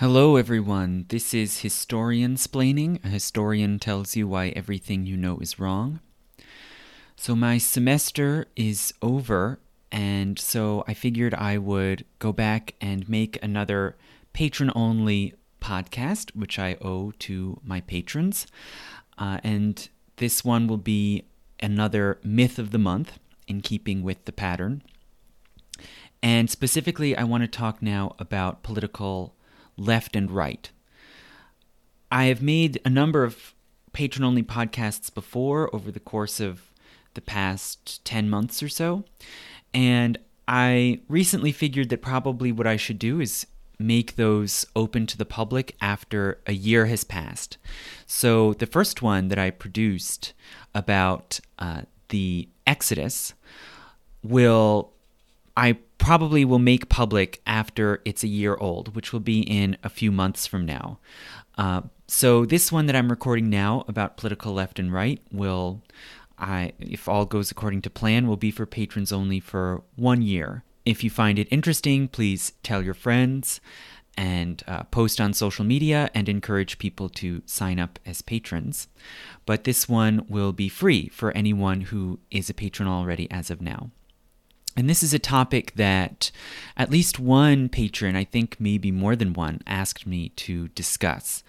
Hello, everyone. This is Historiansplaining. A historian tells you why everything you know is wrong. So, my semester is over, and so I figured I would go back and make another patron only podcast, which I owe to my patrons. Uh, and this one will be another myth of the month in keeping with the pattern. And specifically, I want to talk now about political left and right. I have made a number of patron only podcasts before over the course of the past 10 months or so. And I recently figured that probably what I should do is make those open to the public after a year has passed. So the first one that I produced about uh, the Exodus will I probably will make public after it's a year old, which will be in a few months from now. Uh, so this one that I'm recording now about political left and right will, I, if all goes according to plan, will be for patrons only for one year. If you find it interesting, please tell your friends and uh, post on social media and encourage people to sign up as patrons. But this one will be free for anyone who is a patron already as of now. And this is a topic that at least one patron, I think maybe more than one, asked me to discuss.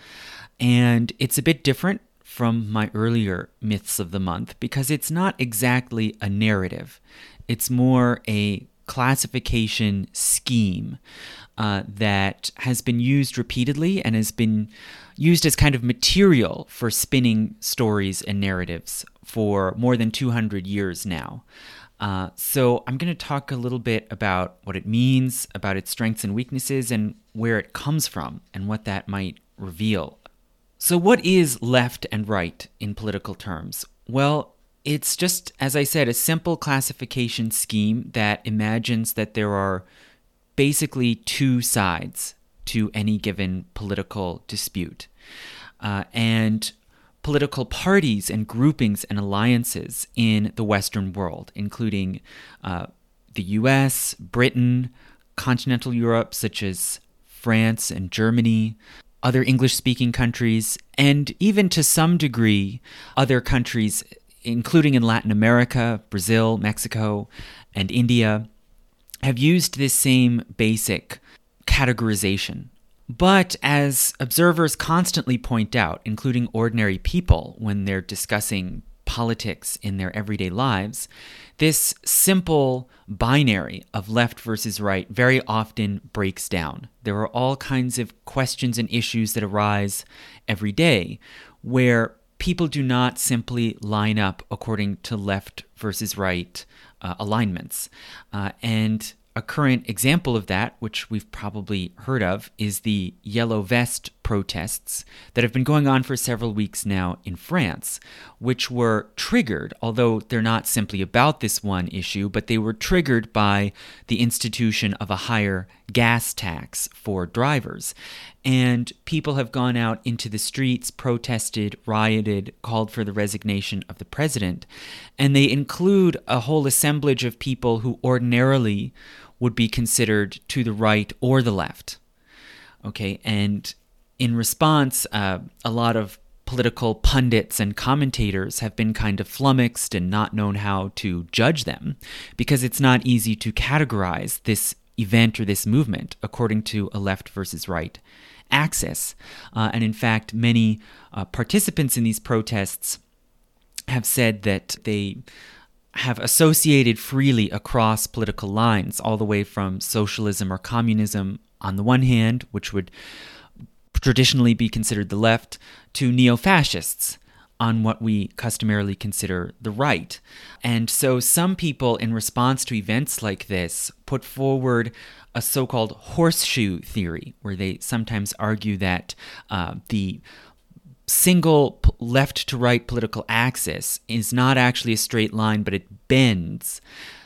And it's a bit different from my earlier myths of the month because it's not exactly a narrative, it's more a classification scheme uh, that has been used repeatedly and has been used as kind of material for spinning stories and narratives for more than 200 years now. Uh, so, I'm going to talk a little bit about what it means, about its strengths and weaknesses, and where it comes from, and what that might reveal. So, what is left and right in political terms? Well, it's just, as I said, a simple classification scheme that imagines that there are basically two sides to any given political dispute. Uh, and political parties and groupings and alliances in the Western world, including uh, the US, Britain, continental Europe, such as France and Germany, other English speaking countries, and even to some degree, other countries, including in Latin America, Brazil, Mexico, and India, have used this same basic categorization but as observers constantly point out, including ordinary people when they're discussing politics in their everyday lives, this simple binary of left versus right very often breaks down. There are all kinds of questions and issues that arise every day where people do not simply line up according to left versus right uh, alignments. Uh, and a current example of that, which we've probably heard of, is the Yellow Vest protests that have been going on for several weeks now in France, which were triggered, although they're not simply about this one issue, but they were triggered by the institution of a higher gas tax for drivers. And people have gone out into the streets, protested, rioted, called for the resignation of the president. And they include a whole assemblage of people who ordinarily would be considered to the right or the left. Okay, and in response, uh, a lot of political pundits and commentators have been kind of flummoxed and not known how to judge them because it's not easy to categorize this event or this movement according to a left versus right axis. Uh, and in fact, many uh, participants in these protests have said that they have associated freely across political lines, all the way from socialism or communism on the one hand, which would traditionally be considered the left, to neo fascists on what we customarily consider the right. And so some people, in response to events like this, put forward a so called horseshoe theory, where they sometimes argue that uh, the single left to right political axis is not actually a straight line, but it bends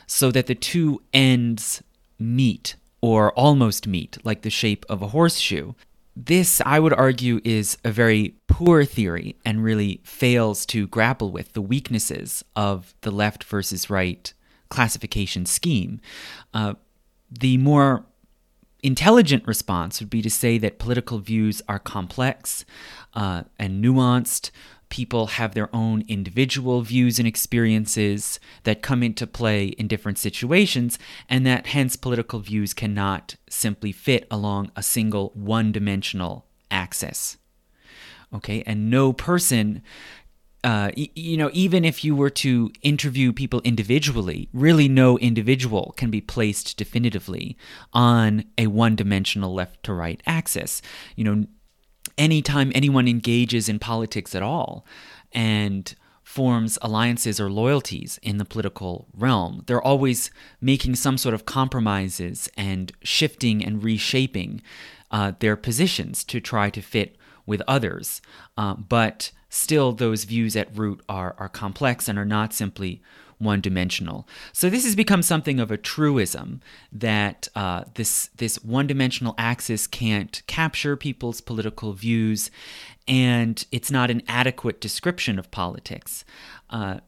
so that the two ends meet or almost meet, like the shape of a horseshoe. This, I would argue, is a very poor theory and really fails to grapple with the weaknesses of the left versus right classification scheme. Uh, the more intelligent response would be to say that political views are complex uh, and nuanced. People have their own individual views and experiences that come into play in different situations, and that hence political views cannot simply fit along a single one dimensional axis. Okay, and no person uh, you know, even if you were to interview people individually, really no individual can be placed definitively on a one dimensional left to right axis. You know, anytime anyone engages in politics at all and forms alliances or loyalties in the political realm, they're always making some sort of compromises and shifting and reshaping uh, their positions to try to fit with others. Uh, but still those views at root are, are complex and are not simply one dimensional. So this has become something of a truism that uh, this this one dimensional axis can't capture people's political views, and it's not an adequate description of politics. Uh,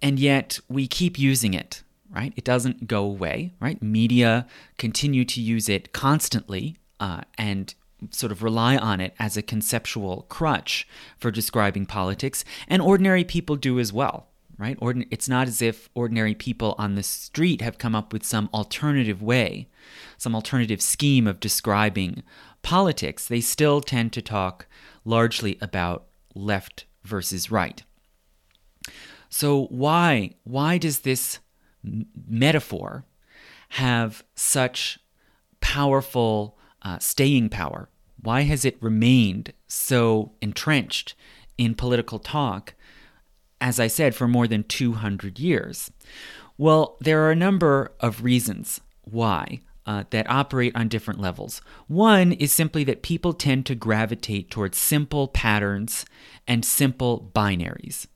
and yet we keep using it. Right? It doesn't go away. Right? Media continue to use it constantly, uh, and sort of rely on it as a conceptual crutch for describing politics, and ordinary people do as well, right? It's not as if ordinary people on the street have come up with some alternative way, some alternative scheme of describing politics. They still tend to talk largely about left versus right. So why why does this metaphor have such powerful uh, staying power why has it remained so entrenched in political talk, as I said, for more than 200 years? Well, there are a number of reasons why. Uh, that operate on different levels. One is simply that people tend to gravitate towards simple patterns and simple binaries,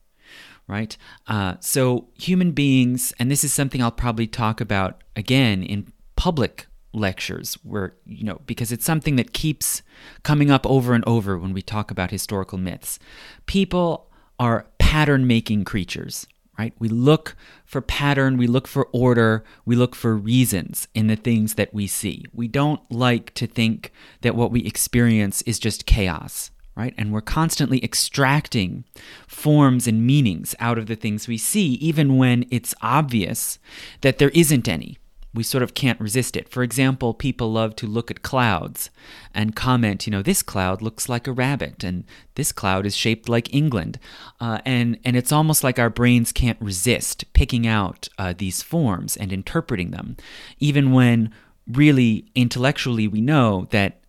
right? Uh, so human beings, and this is something I'll probably talk about again in public lectures where you know because it's something that keeps coming up over and over when we talk about historical myths. People are pattern making creatures right? We look for pattern we look for order we look for reasons in the things that we see. We don't like to think that what we experience is just chaos right? And we're constantly extracting forms and meanings out of the things we see even when it's obvious that there isn't any we sort of can't resist it. For example, people love to look at clouds and comment, you know, this cloud looks like a rabbit and this cloud is shaped like England. Uh, and, and it's almost like our brains can't resist picking out uh, these forms and interpreting them, even when really intellectually we know that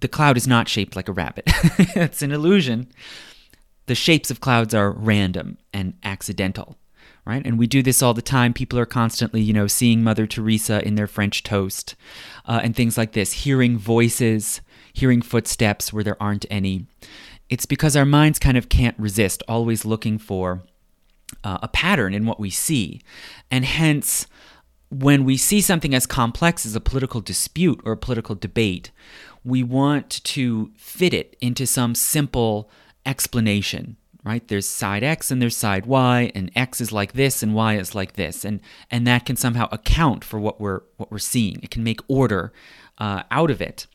the cloud is not shaped like a rabbit. it's an illusion. The shapes of clouds are random and accidental right? And we do this all the time. People are constantly, you know, seeing Mother Teresa in their French toast uh, and things like this, hearing voices, hearing footsteps where there aren't any. It's because our minds kind of can't resist, always looking for uh, a pattern in what we see. And hence, when we see something as complex as a political dispute or a political debate, we want to fit it into some simple explanation right? There's side x and there's side y and x is like this and y is like this and and that can somehow account for what we're what we're seeing. It can make order uh, out of it.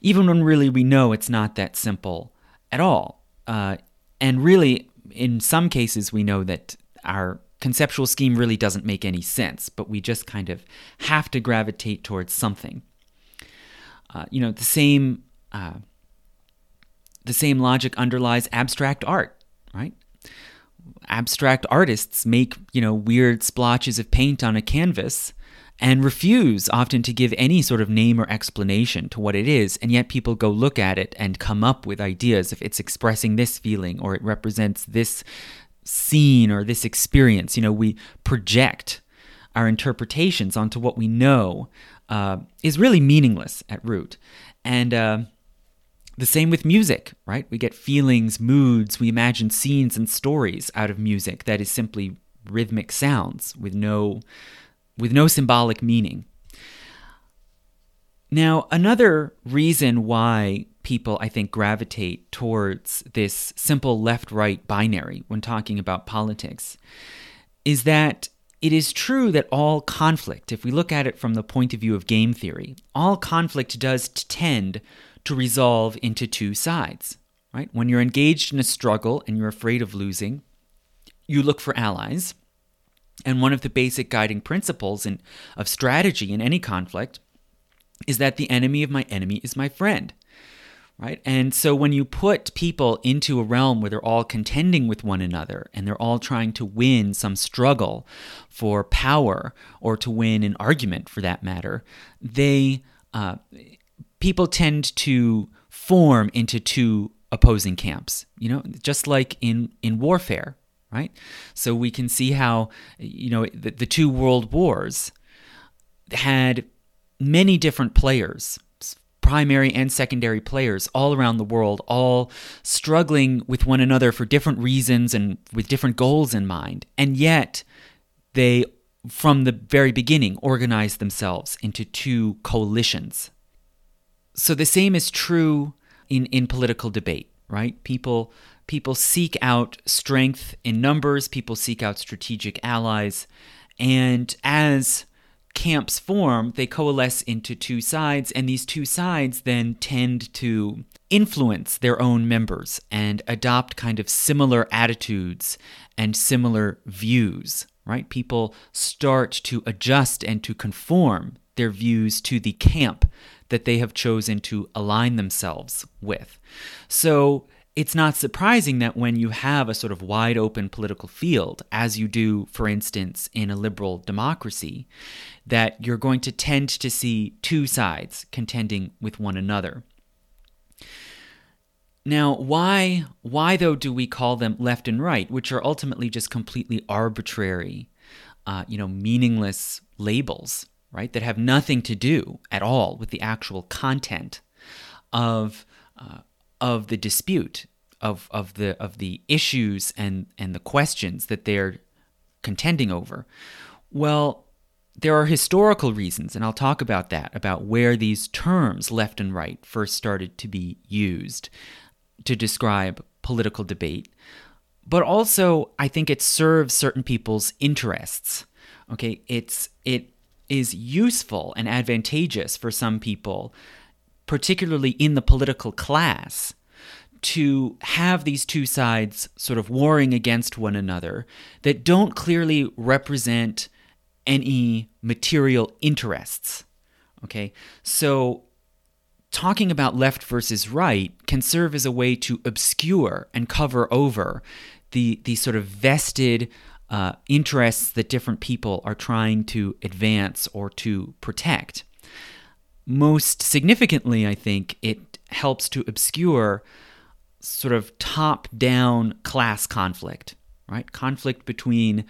Even when really we know it's not that simple at all uh, and really in some cases we know that our conceptual scheme really doesn't make any sense but we just kind of have to gravitate towards something. Uh, you know the same uh, the same logic underlies abstract art right? Abstract artists make, you know, weird splotches of paint on a canvas and refuse often to give any sort of name or explanation to what it is, and yet people go look at it and come up with ideas if it's expressing this feeling or it represents this scene or this experience. You know, we project our interpretations onto what we know uh, is really meaningless at root. And uh, the same with music, right? We get feelings, moods, we imagine scenes and stories out of music that is simply rhythmic sounds with no with no symbolic meaning. Now, another reason why people I think gravitate towards this simple left-right binary when talking about politics is that it is true that all conflict, if we look at it from the point of view of game theory, all conflict does tend to resolve into two sides, right? When you're engaged in a struggle and you're afraid of losing, you look for allies. And one of the basic guiding principles in, of strategy in any conflict is that the enemy of my enemy is my friend right? And so when you put people into a realm where they're all contending with one another and they're all trying to win some struggle for power or to win an argument for that matter, they uh, people tend to form into two opposing camps. You know, just like in in warfare, right? So we can see how you know the, the two world wars had many different players primary and secondary players all around the world, all struggling with one another for different reasons and with different goals in mind. And yet, they, from the very beginning, organized themselves into two coalitions. So the same is true in, in political debate, right? People people seek out strength in numbers, people seek out strategic allies, and as camps form, they coalesce into two sides, and these two sides then tend to influence their own members and adopt kind of similar attitudes and similar views, right? People start to adjust and to conform their views to the camp that they have chosen to align themselves with. So it's not surprising that when you have a sort of wide open political field, as you do, for instance, in a liberal democracy, that you're going to tend to see two sides contending with one another. Now, why why though do we call them left and right, which are ultimately just completely arbitrary, uh, you know, meaningless labels, right? That have nothing to do at all with the actual content of uh, of the dispute of of the of the issues and and the questions that they're contending over well there are historical reasons and I'll talk about that about where these terms left and right first started to be used to describe political debate but also I think it serves certain people's interests okay it's it is useful and advantageous for some people particularly in the political class, to have these two sides sort of warring against one another that don't clearly represent any material interests. Okay, so talking about left versus right can serve as a way to obscure and cover over the, the sort of vested uh, interests that different people are trying to advance or to protect. Most significantly, I think it helps to obscure sort of top down class conflict, right? Conflict between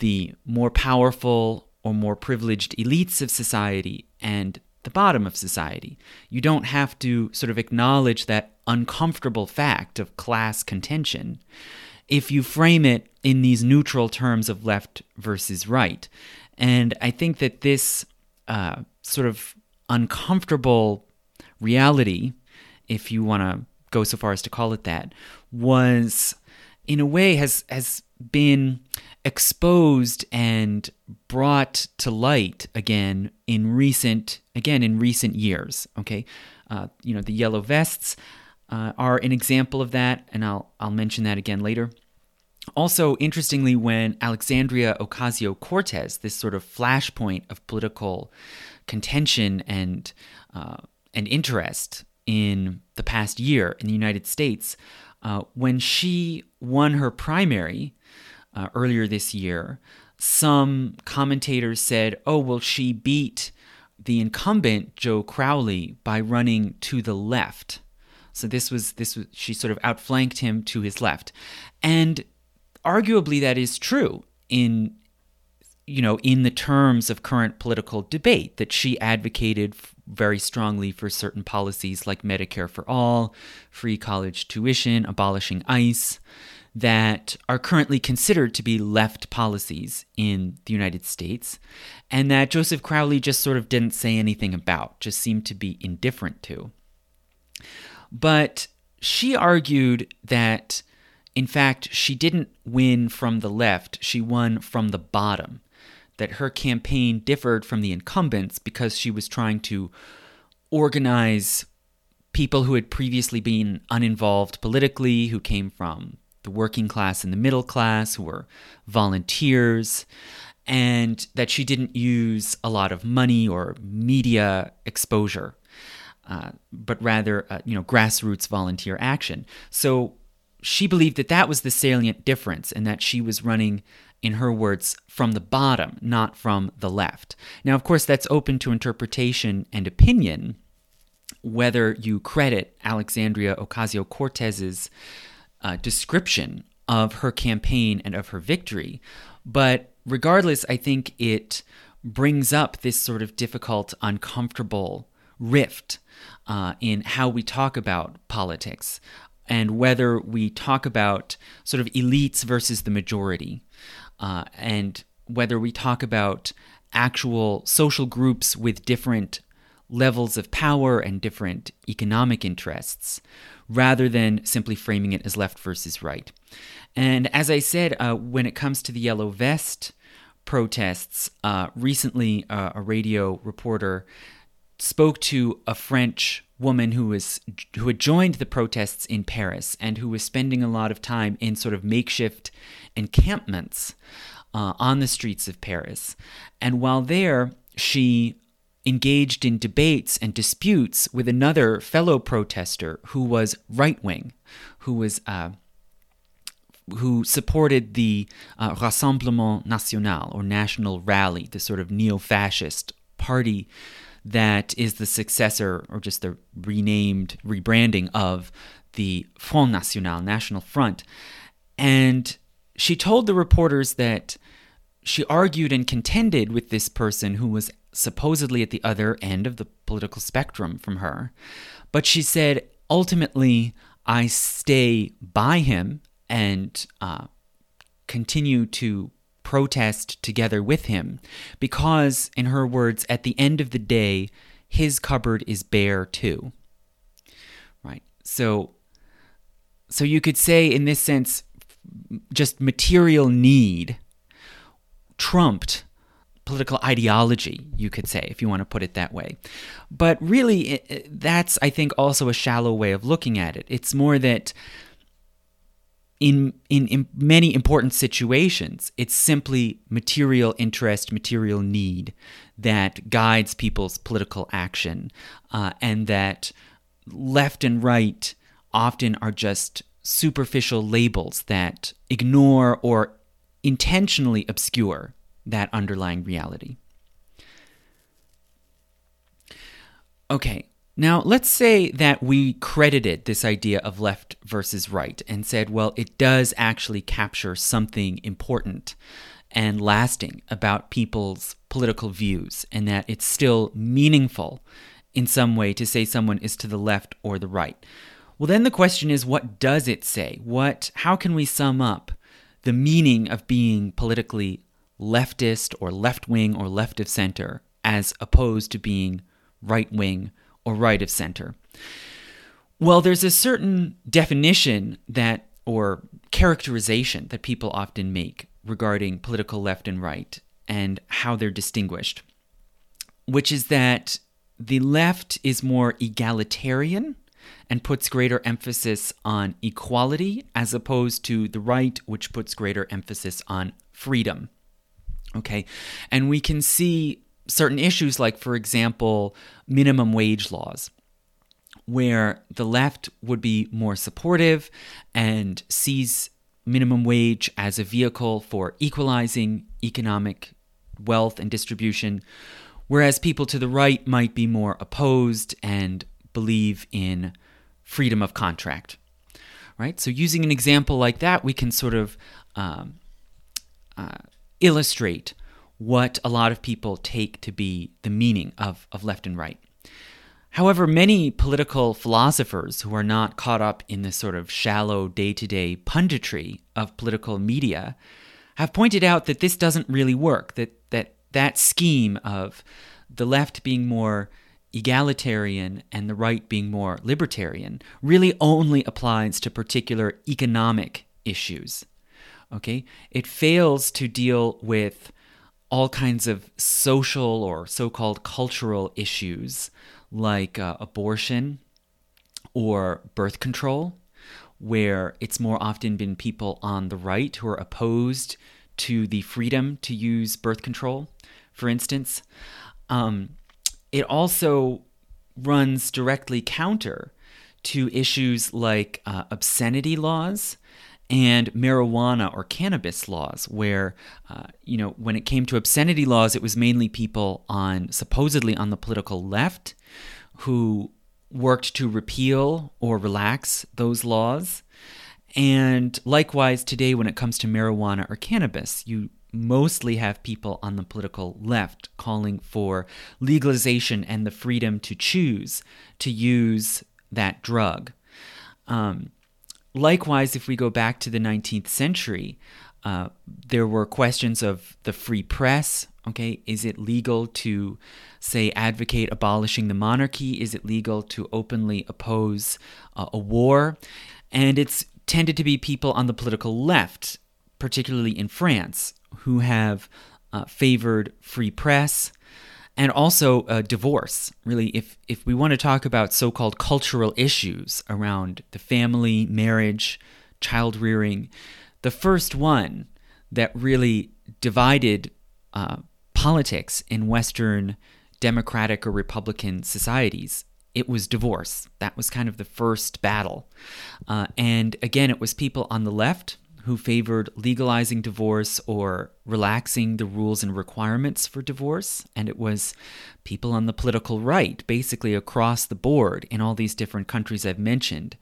the more powerful or more privileged elites of society and the bottom of society. You don't have to sort of acknowledge that uncomfortable fact of class contention if you frame it in these neutral terms of left versus right. And I think that this uh, sort of uncomfortable reality, if you want to go so far as to call it that, was in a way has has been exposed and brought to light again in recent again in recent years. Okay, uh, you know the yellow vests uh, are an example of that, and I'll I'll mention that again later. Also, interestingly, when Alexandria Ocasio Cortez, this sort of flashpoint of political contention and uh, and interest in the past year in the United States, uh, when she won her primary uh, earlier this year, some commentators said, "Oh, well, she beat the incumbent Joe Crowley by running to the left." So this was this was she sort of outflanked him to his left, and arguably that is true in you know, in the terms of current political debate, that she advocated very strongly for certain policies like Medicare for all, free college tuition, abolishing ICE, that are currently considered to be left policies in the United States, and that Joseph Crowley just sort of didn't say anything about, just seemed to be indifferent to. But she argued that, in fact, she didn't win from the left, she won from the bottom. That her campaign differed from the incumbents because she was trying to organize people who had previously been uninvolved politically, who came from the working class and the middle class, who were volunteers, and that she didn't use a lot of money or media exposure, uh, but rather, uh, you know, grassroots volunteer action. So she believed that that was the salient difference, and that she was running in her words, from the bottom, not from the left. Now, of course, that's open to interpretation and opinion, whether you credit Alexandria Ocasio Cortez's uh, description of her campaign and of her victory. But regardless, I think it brings up this sort of difficult, uncomfortable rift uh, in how we talk about politics and whether we talk about sort of elites versus the majority uh, and whether we talk about actual social groups with different levels of power and different economic interests, rather than simply framing it as left versus right. And as I said, uh, when it comes to the Yellow Vest protests, uh, recently uh, a radio reporter spoke to a French woman who was who had joined the protests in Paris and who was spending a lot of time in sort of makeshift encampments uh, on the streets of Paris. And while there, she engaged in debates and disputes with another fellow protester who was right wing, who was uh, who supported the uh, Rassemblement National or National Rally, the sort of neo-fascist party that is the successor or just the renamed rebranding of the Front National, National Front. And she told the reporters that she argued and contended with this person who was supposedly at the other end of the political spectrum from her. But she said, ultimately, I stay by him and uh, continue to protest together with him because, in her words, at the end of the day, his cupboard is bare too. Right? So, so you could say, in this sense, just material need trumped political ideology, you could say, if you want to put it that way. But really, that's, I think, also a shallow way of looking at it. It's more that in, in, in many important situations, it's simply material interest, material need that guides people's political action, uh, and that left and right often are just superficial labels that ignore or intentionally obscure that underlying reality. Okay, now let's say that we credited this idea of left versus right and said, well, it does actually capture something important and lasting about people's political views, and that it's still meaningful in some way to say someone is to the left or the right. Well, then the question is, what does it say? What, how can we sum up the meaning of being politically leftist or left wing or left of center as opposed to being right wing or right of center? Well, there's a certain definition that or characterization that people often make regarding political left and right and how they're distinguished, which is that the left is more egalitarian and puts greater emphasis on equality as opposed to the right, which puts greater emphasis on freedom. Okay, and we can see certain issues like, for example, minimum wage laws, where the left would be more supportive and sees minimum wage as a vehicle for equalizing economic wealth and distribution, whereas people to the right might be more opposed and believe in freedom of contract. Right? So, using an example like that, we can sort of um, uh, illustrate what a lot of people take to be the meaning of, of left and right. However, many political philosophers who are not caught up in this sort of shallow day to day punditry of political media have pointed out that this doesn't really work, that, that that scheme of the left being more egalitarian and the right being more libertarian really only applies to particular economic issues. Okay? It fails to deal with all kinds of social or so called cultural issues like uh, abortion or birth control, where it's more often been people on the right who are opposed to the freedom to use birth control, for instance. Um, it also runs directly counter to issues like uh, obscenity laws and marijuana or cannabis laws, where, uh, you know, when it came to obscenity laws, it was mainly people on supposedly on the political left who worked to repeal or relax those laws. And likewise, today, when it comes to marijuana or cannabis, you mostly have people on the political left calling for legalization and the freedom to choose to use that drug. Um, likewise, if we go back to the 19th century, uh, there were questions of the free press. Okay, is it legal to, say, advocate abolishing the monarchy? Is it legal to openly oppose uh, a war? And it's tended to be people on the political left, particularly in France, who have uh, favored free press and also uh, divorce. Really, if if we want to talk about so-called cultural issues around the family, marriage, child rearing, the first one that really divided uh, politics in Western democratic or Republican societies it was divorce. That was kind of the first battle. Uh, and again, it was people on the left who favored legalizing divorce or relaxing the rules and requirements for divorce. And it was people on the political right, basically across the board in all these different countries I've mentioned,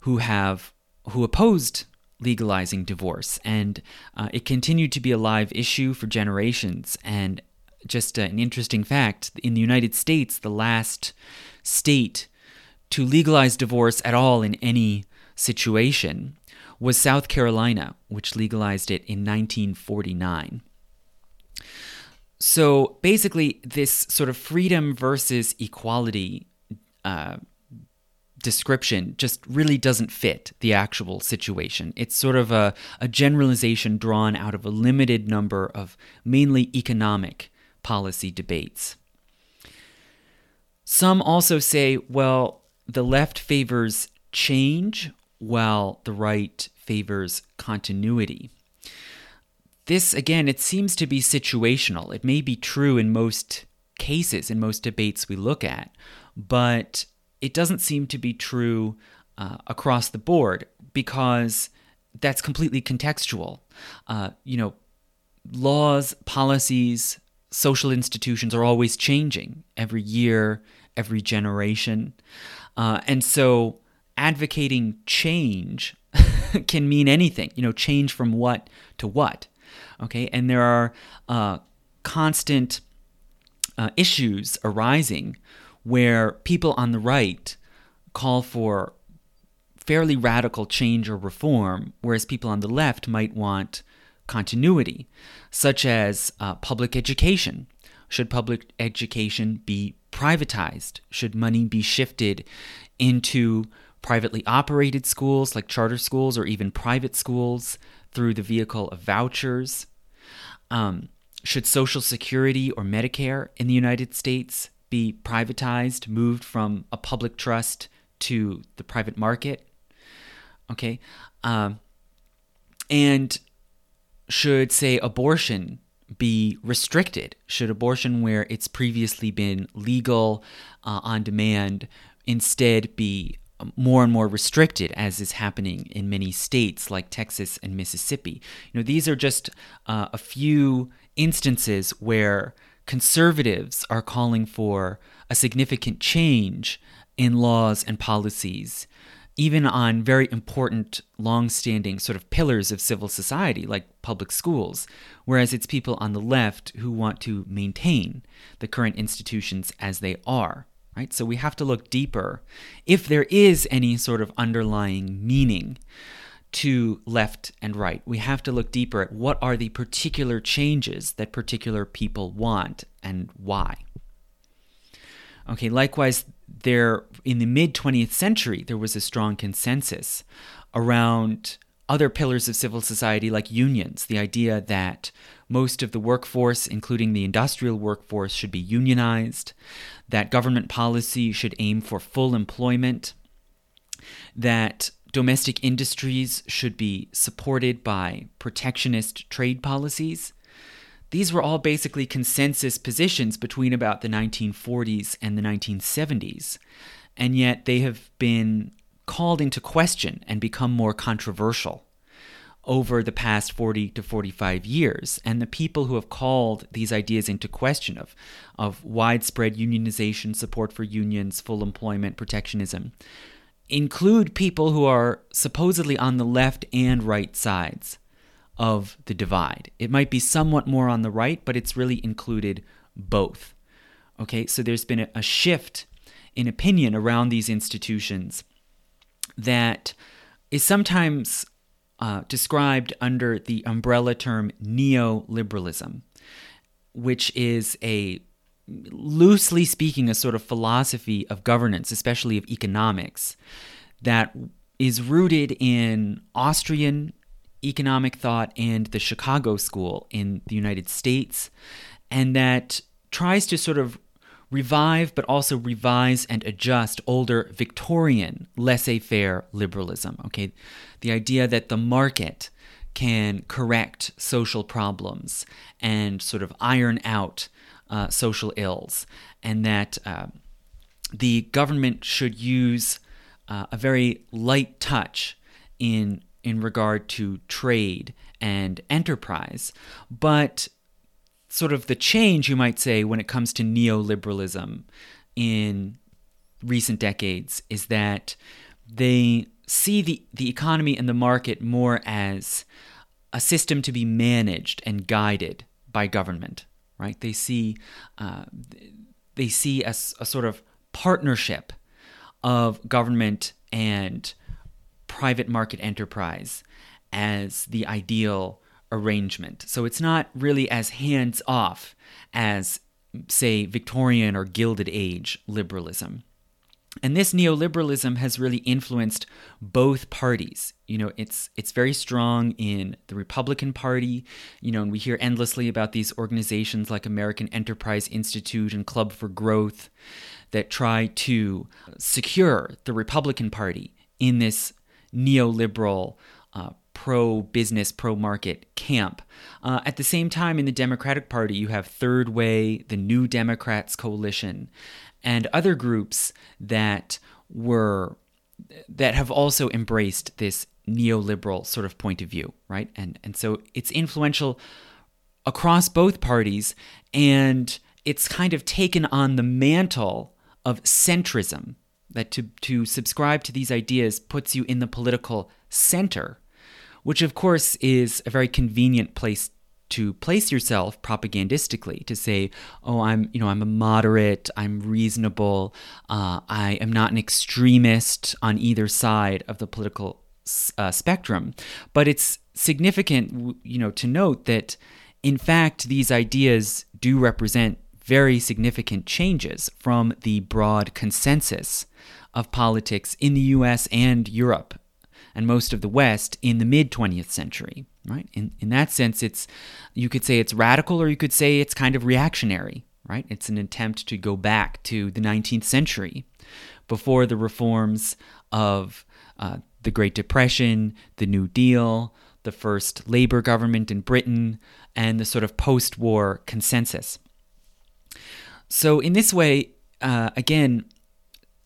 who have who opposed legalizing divorce. And uh, it continued to be a live issue for generations. And just uh, an interesting fact in the United States, the last state to legalize divorce at all in any situation was South Carolina, which legalized it in 1949. So basically, this sort of freedom versus equality uh, description just really doesn't fit the actual situation. It's sort of a, a generalization drawn out of a limited number of mainly economic policy debates. Some also say, well, the left favors change while the right favors continuity. This, again, it seems to be situational. It may be true in most cases, in most debates we look at, but it doesn't seem to be true uh, across the board because that's completely contextual. Uh, you know, laws, policies, social institutions are always changing every year, every generation. Uh, and so advocating change can mean anything, you know, change from what to what. Okay. And there are uh, constant uh, issues arising where people on the right call for fairly radical change or reform, whereas people on the left might want continuity, such as uh, public education. Should public education be privatized? Should money be shifted into privately operated schools like charter schools or even private schools through the vehicle of vouchers? Um, should Social Security or Medicare in the United States be privatized, moved from a public trust to the private market? Okay. Um, and should, say, abortion be restricted? Should abortion, where it's previously been legal uh, on demand, instead be more and more restricted, as is happening in many states like Texas and Mississippi. You know, these are just uh, a few instances where conservatives are calling for a significant change in laws and policies, even on very important, long-standing sort of pillars of civil society like public schools, whereas it's people on the left who want to maintain the current institutions as they are right? So we have to look deeper if there is any sort of underlying meaning to left and right. We have to look deeper at what are the particular changes that particular people want and why. Okay, likewise, there in the mid 20th century, there was a strong consensus around other pillars of civil society like unions, the idea that most of the workforce, including the industrial workforce, should be unionized, that government policy should aim for full employment, that domestic industries should be supported by protectionist trade policies. These were all basically consensus positions between about the 1940s and the 1970s, and yet they have been called into question and become more controversial over the past 40 to 45 years. And the people who have called these ideas into question of, of widespread unionization, support for unions, full employment, protectionism, include people who are supposedly on the left and right sides of the divide. It might be somewhat more on the right, but it's really included both. Okay, so there's been a, a shift in opinion around these institutions that is sometimes uh, described under the umbrella term neoliberalism, which is a loosely speaking a sort of philosophy of governance, especially of economics, that is rooted in Austrian economic thought and the Chicago School in the United States, and that tries to sort of revive but also revise and adjust older Victorian laissez faire liberalism. Okay, the idea that the market can correct social problems and sort of iron out uh, social ills, and that uh, the government should use uh, a very light touch in in regard to trade and enterprise, but sort of the change, you might say, when it comes to neoliberalism in recent decades is that they see the, the economy and the market more as a system to be managed and guided by government, right? They see uh, they see a, a sort of partnership of government and private market enterprise as the ideal arrangement. So it's not really as hands off as, say, Victorian or Gilded Age liberalism. And this neoliberalism has really influenced both parties. You know, it's it's very strong in the Republican Party. You know, and we hear endlessly about these organizations like American Enterprise Institute and Club for Growth that try to secure the Republican Party in this neoliberal uh, pro business, pro market camp. Uh, at the same time, in the Democratic Party, you have Third Way, the New Democrats Coalition, and other groups that were that have also embraced this neoliberal sort of point of view, right? And and so it's influential across both parties, and it's kind of taken on the mantle of centrism. That to to subscribe to these ideas puts you in the political center which of course is a very convenient place to place yourself propagandistically to say oh i'm you know i'm a moderate i'm reasonable uh, i am not an extremist on either side of the political uh, spectrum. But it's significant you know to note that in fact these ideas do represent very significant changes from the broad consensus of politics in the US and Europe and most of the West in the mid 20th century, right? In, in that sense, it's you could say it's radical or you could say it's kind of reactionary, right? It's an attempt to go back to the 19th century before the reforms of uh, the Great Depression, the New Deal, the first Labour government in Britain, and the sort of post war consensus. So, in this way, uh, again,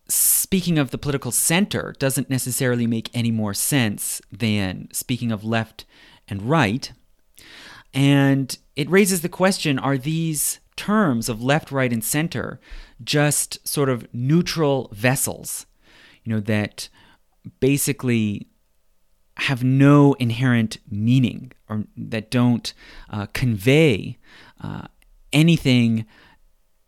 speaking of the political center doesn't necessarily make any more sense than speaking of left and right. And it raises the question are these terms of left, right, and center just sort of neutral vessels, you know, that basically have no inherent meaning or that don't uh, convey uh, anything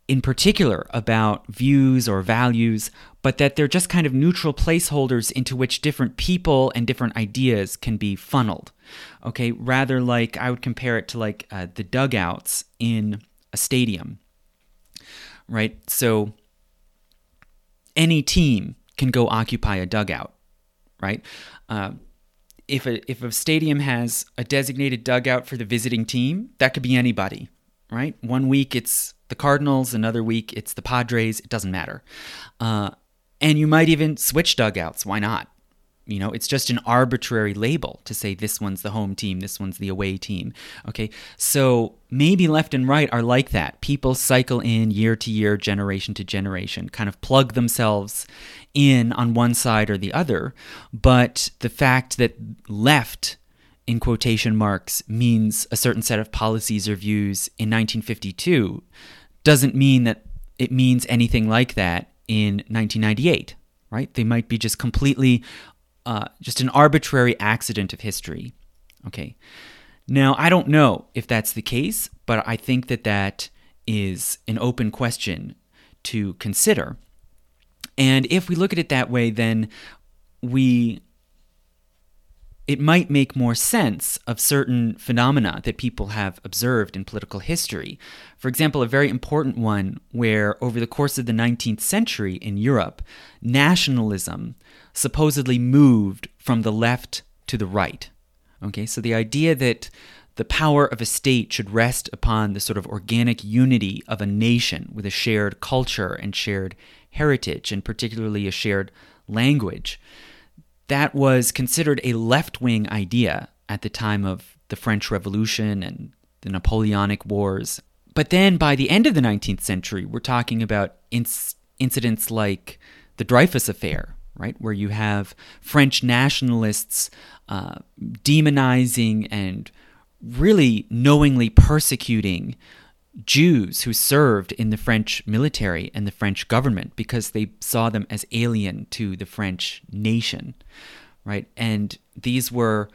in particular about views or values, but that they're just kind of neutral placeholders into which different people and different ideas can be funneled. Okay, rather like I would compare it to like uh, the dugouts in a stadium, right? So any team can go occupy a dugout, right? Uh, if a if a stadium has a designated dugout for the visiting team, that could be anybody, right? One week it's the Cardinals, another week it's the Padres. It doesn't matter, uh, and you might even switch dugouts. Why not? You know, it's just an arbitrary label to say this one's the home team, this one's the away team. Okay, so maybe left and right are like that. People cycle in year to year, generation to generation, kind of plug themselves in on one side or the other. But the fact that left, in quotation marks, means a certain set of policies or views in 1952 doesn't mean that it means anything like that in 1998 right? They might be just completely uh, just an arbitrary accident of history. Okay. Now, I don't know if that's the case, but I think that that is an open question to consider. And if we look at it that way, then we it might make more sense of certain phenomena that people have observed in political history. For example, a very important one where, over the course of the 19th century in Europe, nationalism supposedly moved from the left to the right. Okay, so the idea that the power of a state should rest upon the sort of organic unity of a nation with a shared culture and shared heritage, and particularly a shared language that was considered a left wing idea at the time of the French Revolution and the Napoleonic Wars. But then by the end of the 19th century, we're talking about inc- incidents like the Dreyfus Affair, right? Where you have French nationalists uh, demonizing and really knowingly persecuting Jews who served in the French military and the French government because they saw them as alien to the French nation, right? And these were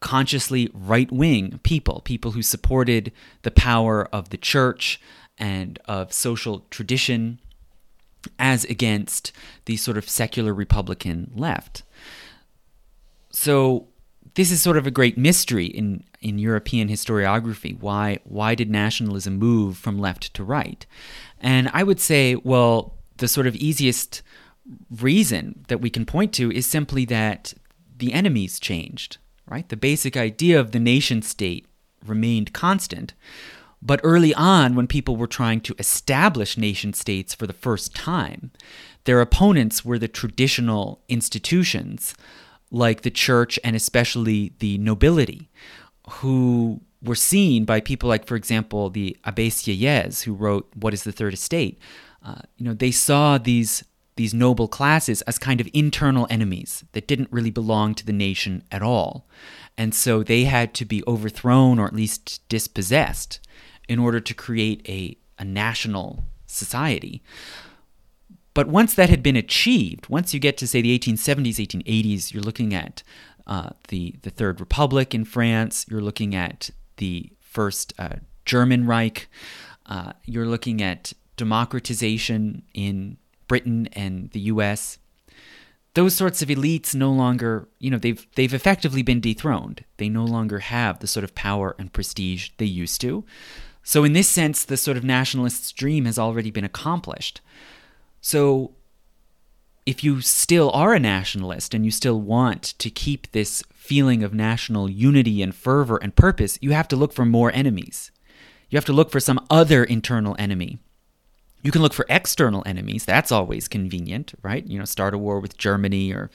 consciously right wing people, people who supported the power of the church and of social tradition as against the sort of secular Republican left. So this is sort of a great mystery in, in European historiography. Why why did nationalism move from left to right? And I would say, well, the sort of easiest reason that we can point to is simply that the enemies changed, right? The basic idea of the nation state remained constant. But early on, when people were trying to establish nation states for the first time, their opponents were the traditional institutions like the church and especially the nobility, who were seen by people like, for example, the Abbé Sieyès, who wrote What is the Third Estate. Uh, you know, they saw these these noble classes as kind of internal enemies that didn't really belong to the nation at all. And so they had to be overthrown or at least dispossessed in order to create a, a national society. But once that had been achieved, once you get to say the 1870s, 1880s, you're looking at uh, the the Third Republic in France. You're looking at the first uh, German Reich. Uh, you're looking at democratization in Britain and the U.S. Those sorts of elites no longer, you know, they've they've effectively been dethroned. They no longer have the sort of power and prestige they used to. So in this sense, the sort of nationalist's dream has already been accomplished. So if you still are a nationalist and you still want to keep this feeling of national unity and fervor and purpose, you have to look for more enemies. You have to look for some other internal enemy. You can look for external enemies. That's always convenient, right? You know, start a war with Germany or,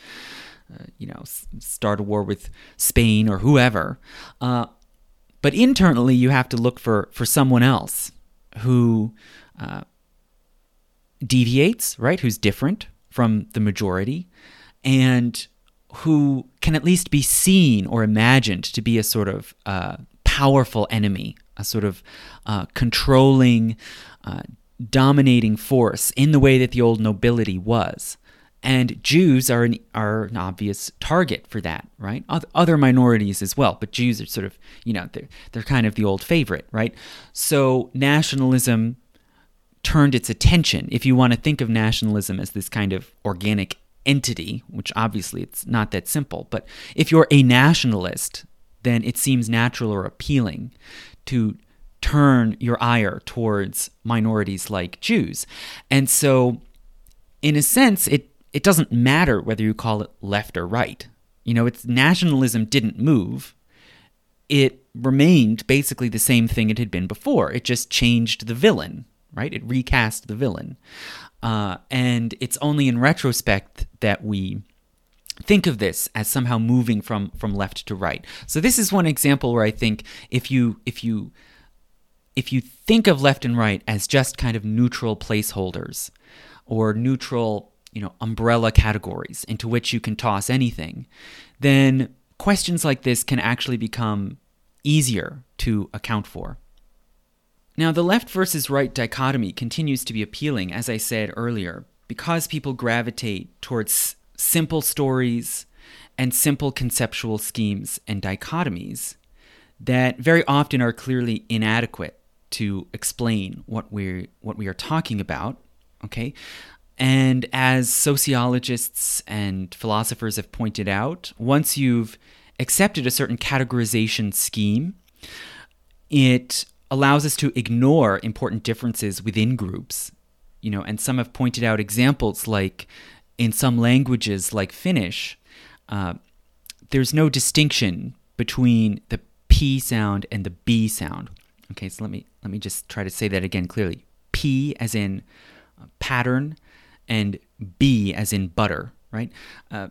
uh, you know, start a war with Spain or whoever. Uh, but internally, you have to look for, for someone else who uh, deviates, right? Who's different from the majority and who can at least be seen or imagined to be a sort of uh, powerful enemy, a sort of uh, controlling, uh, dominating force in the way that the old nobility was. And Jews are an, are an obvious target for that, right? Other minorities as well, but Jews are sort of, you know, they're, they're kind of the old favorite, right? So nationalism turned its attention, if you want to think of nationalism as this kind of organic entity, which obviously it's not that simple, but if you're a nationalist, then it seems natural or appealing to turn your ire towards minorities like Jews. And so, in a sense, it, it doesn't matter whether you call it left or right. You know, it's nationalism didn't move. It remained basically the same thing it had been before. It just changed the villain, right? It recast the villain. Uh, and it's only in retrospect that we think of this as somehow moving from from left to right. So this is one example where I think if you if you if you think of left and right as just kind of neutral placeholders or neutral, you know, umbrella categories into which you can toss anything, then questions like this can actually become easier to account for. Now, the left versus right dichotomy continues to be appealing, as I said earlier, because people gravitate towards simple stories and simple conceptual schemes and dichotomies that very often are clearly inadequate to explain what we're what we are talking about okay? And as sociologists and philosophers have pointed out once you've accepted a certain categorization scheme it allows us to ignore important differences within groups you know and some have pointed out examples like in some languages like Finnish, uh, there's no distinction between the P sound and the B sound. Okay, so let me let me just try to say that again clearly. P as in uh, pattern, and B as in butter. Right. Uh,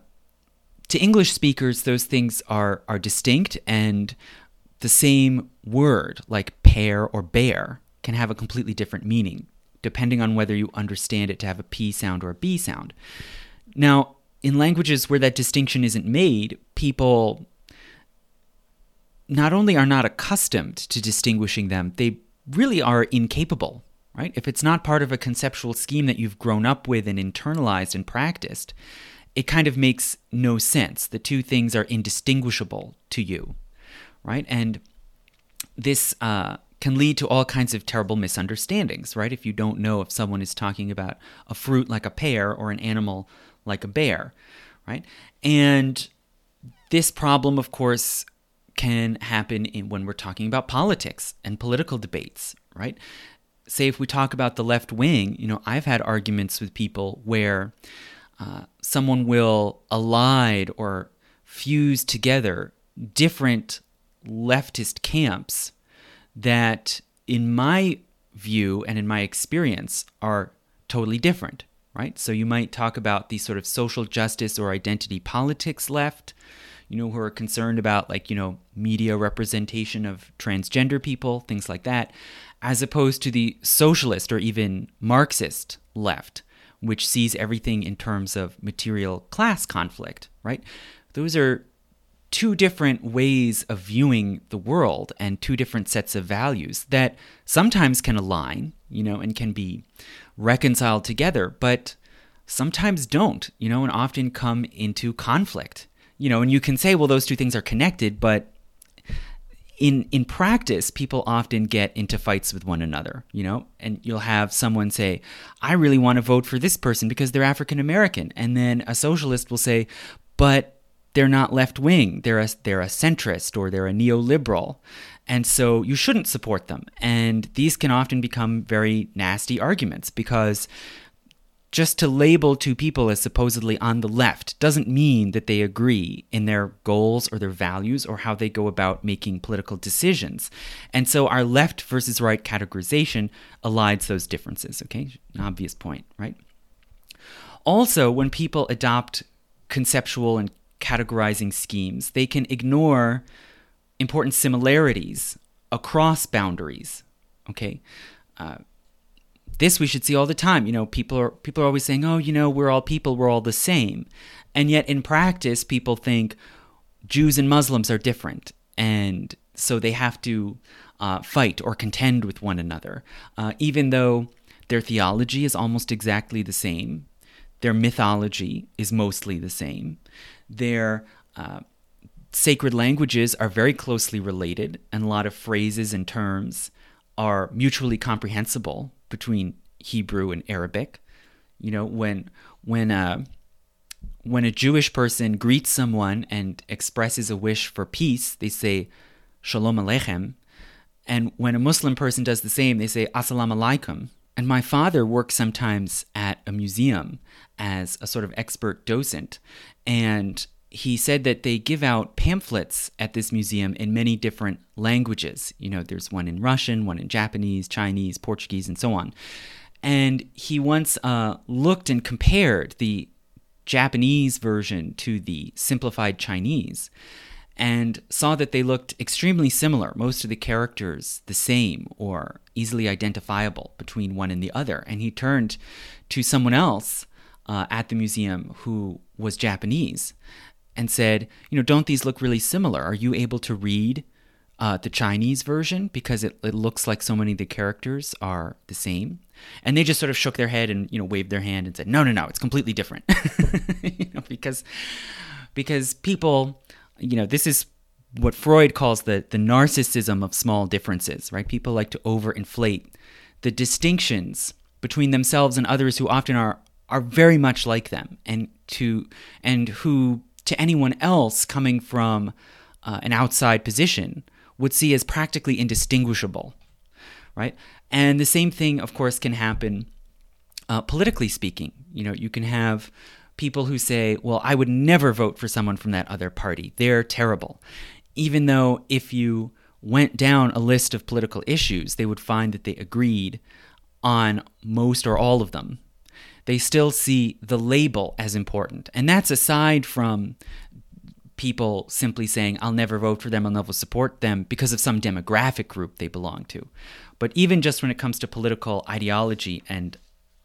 to English speakers, those things are are distinct, and the same word, like pear or bear, can have a completely different meaning depending on whether you understand it to have a P sound or a B sound. Now, in languages where that distinction isn't made, people not only are not accustomed to distinguishing them, they really are incapable, right? If it's not part of a conceptual scheme that you've grown up with and internalized and practiced, it kind of makes no sense. The two things are indistinguishable to you, right? And this uh, can lead to all kinds of terrible misunderstandings, right? If you don't know if someone is talking about a fruit like a pear or an animal like a bear, right? And this problem, of course, can happen in, when we're talking about politics and political debates, right? Say if we talk about the left wing, you know, I've had arguments with people where uh, someone will allied or fuse together different leftist camps that, in my view and in my experience, are totally different right? So you might talk about these sort of social justice or identity politics left, you know, who are concerned about like, you know, media representation of transgender people, things like that, as opposed to the socialist or even Marxist left, which sees everything in terms of material class conflict, right? Those are two different ways of viewing the world and two different sets of values that sometimes can align, you know, and can be reconciled together, but sometimes don't, you know, and often come into conflict. You know, and you can say, well, those two things are connected, but in in practice, people often get into fights with one another, you know, and you'll have someone say, "I really want to vote for this person because they're African American," and then a socialist will say, "But they're not left wing; they're a they're a centrist or they're a neoliberal," And so you shouldn't support them. And these can often become very nasty arguments because just to label two people as supposedly on the left doesn't mean that they agree in their goals or their values or how they go about making political decisions. And so our left versus right categorization elides those differences, okay? An obvious point, right? Also, when people adopt conceptual and categorizing schemes, they can ignore important similarities across boundaries. Okay, uh, this we should see all the time. You know, people are people are always saying, "Oh, you know, we're all people, we're all the same," and yet in practice, people think Jews and Muslims are different, and so they have to uh, fight or contend with one another, uh, even though their theology is almost exactly the same. Their mythology is mostly the same. Their uh, sacred languages are very closely related, and a lot of phrases and terms are mutually comprehensible between Hebrew and Arabic. You know, when when uh, when a Jewish person greets someone and expresses a wish for peace, they say Shalom Aleichem. And when a Muslim person does the same, they say Assalamu Alaikum. And my father works sometimes at a museum as a sort of expert docent. And he said that they give out pamphlets at this museum in many different languages. You know, there's one in Russian, one in Japanese, Chinese, Portuguese, and so on. And he once uh, looked and compared the Japanese version to the simplified Chinese and saw that they looked extremely similar, most of the characters the same or easily identifiable between one and the other. And he turned to someone else uh, at the museum who was Japanese and said, You know, don't these look really similar? Are you able to read uh, the Chinese version because it, it looks like so many of the characters are the same? And they just sort of shook their head and, you know, waved their hand and said, No, no, no, it's completely different. you know, because because people you know, this is what Freud calls the, the narcissism of small differences, right? People like to overinflate the distinctions between themselves and others who often are are very much like them and to and who to anyone else coming from uh, an outside position would see as practically indistinguishable right and the same thing of course can happen uh, politically speaking you know you can have people who say, well, I would never vote for someone from that other party. They're terrible. Even though if you went down a list of political issues, they would find that they agreed on most or all of them. They still see the label as important. And that's aside from people simply saying, I'll never vote for them, I'll never support them because of some demographic group they belong to. But even just when it comes to political ideology and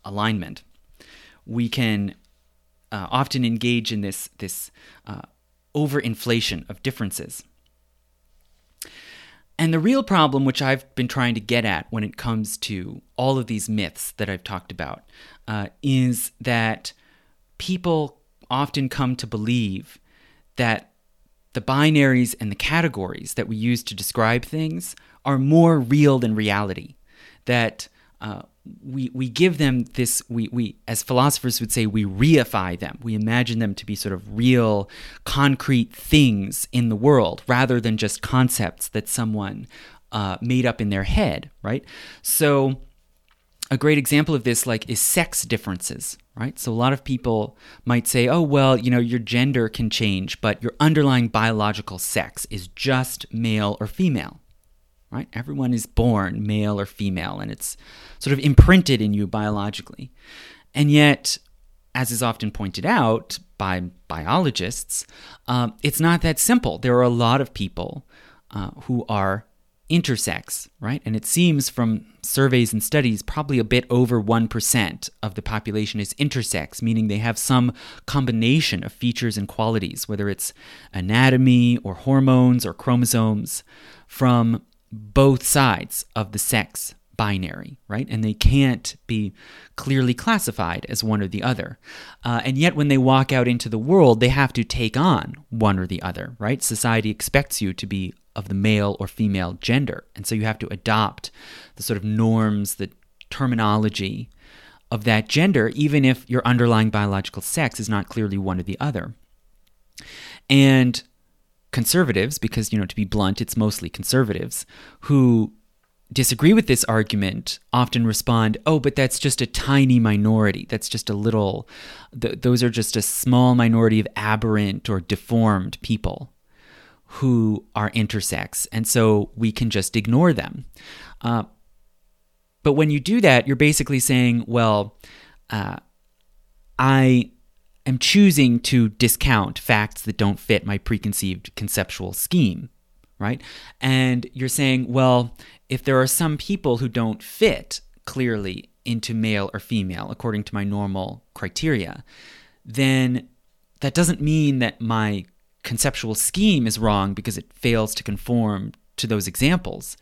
alignment, we can uh, often engage in this this uh, overinflation of differences. And the real problem, which I've been trying to get at when it comes to all of these myths that I've talked about, uh, is that people often come to believe that the binaries and the categories that we use to describe things are more real than reality. That uh, we we give them this we we as philosophers would say we reify them. We imagine them to be sort of real concrete things in the world rather than just concepts that someone uh, made up in their head right? So a great example of this like is sex differences right? So a lot of people might say oh well you know your gender can change but your underlying biological sex is just male or female right? Everyone is born male or female, and it's sort of imprinted in you biologically. And yet, as is often pointed out by biologists, um, it's not that simple. There are a lot of people uh, who are intersex, right? And it seems from surveys and studies, probably a bit over 1% of the population is intersex, meaning they have some combination of features and qualities, whether it's anatomy or hormones or chromosomes, from both sides of the sex binary, right? And they can't be clearly classified as one or the other. Uh, and yet, when they walk out into the world, they have to take on one or the other, right? Society expects you to be of the male or female gender. And so you have to adopt the sort of norms, the terminology of that gender, even if your underlying biological sex is not clearly one or the other. And conservatives, because, you know, to be blunt, it's mostly conservatives, who disagree with this argument often respond, oh, but that's just a tiny minority. That's just a little, th- those are just a small minority of aberrant or deformed people who are intersex. And so we can just ignore them. Uh, but when you do that, you're basically saying, well, uh, I am choosing to discount facts that don't fit my preconceived conceptual scheme, right? And you're saying, well, if there are some people who don't fit clearly into male or female according to my normal criteria, then that doesn't mean that my conceptual scheme is wrong because it fails to conform to those examples,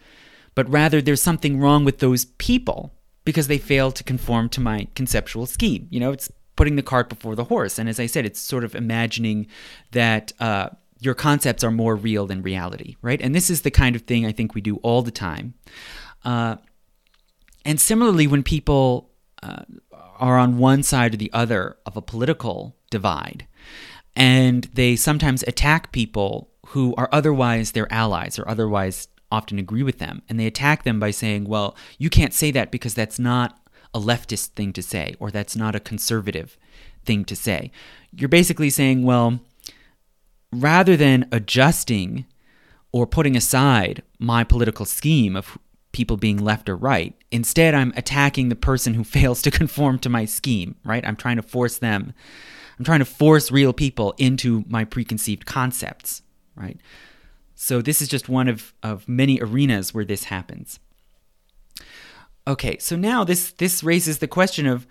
but rather there's something wrong with those people because they fail to conform to my conceptual scheme. You know, it's putting the cart before the horse. And as I said, it's sort of imagining that uh, your concepts are more real than reality, right? And this is the kind of thing I think we do all the time. Uh, and similarly, when people uh, are on one side or the other of a political divide, and they sometimes attack people who are otherwise their allies or otherwise often agree with them, and they attack them by saying, well, you can't say that because that's not a leftist thing to say or that's not a conservative thing to say. You're basically saying, well, rather than adjusting or putting aside my political scheme of people being left or right, instead I'm attacking the person who fails to conform to my scheme, right? I'm trying to force them, I'm trying to force real people into my preconceived concepts, right? So this is just one of, of many arenas where this happens. Okay, so now this this raises the question of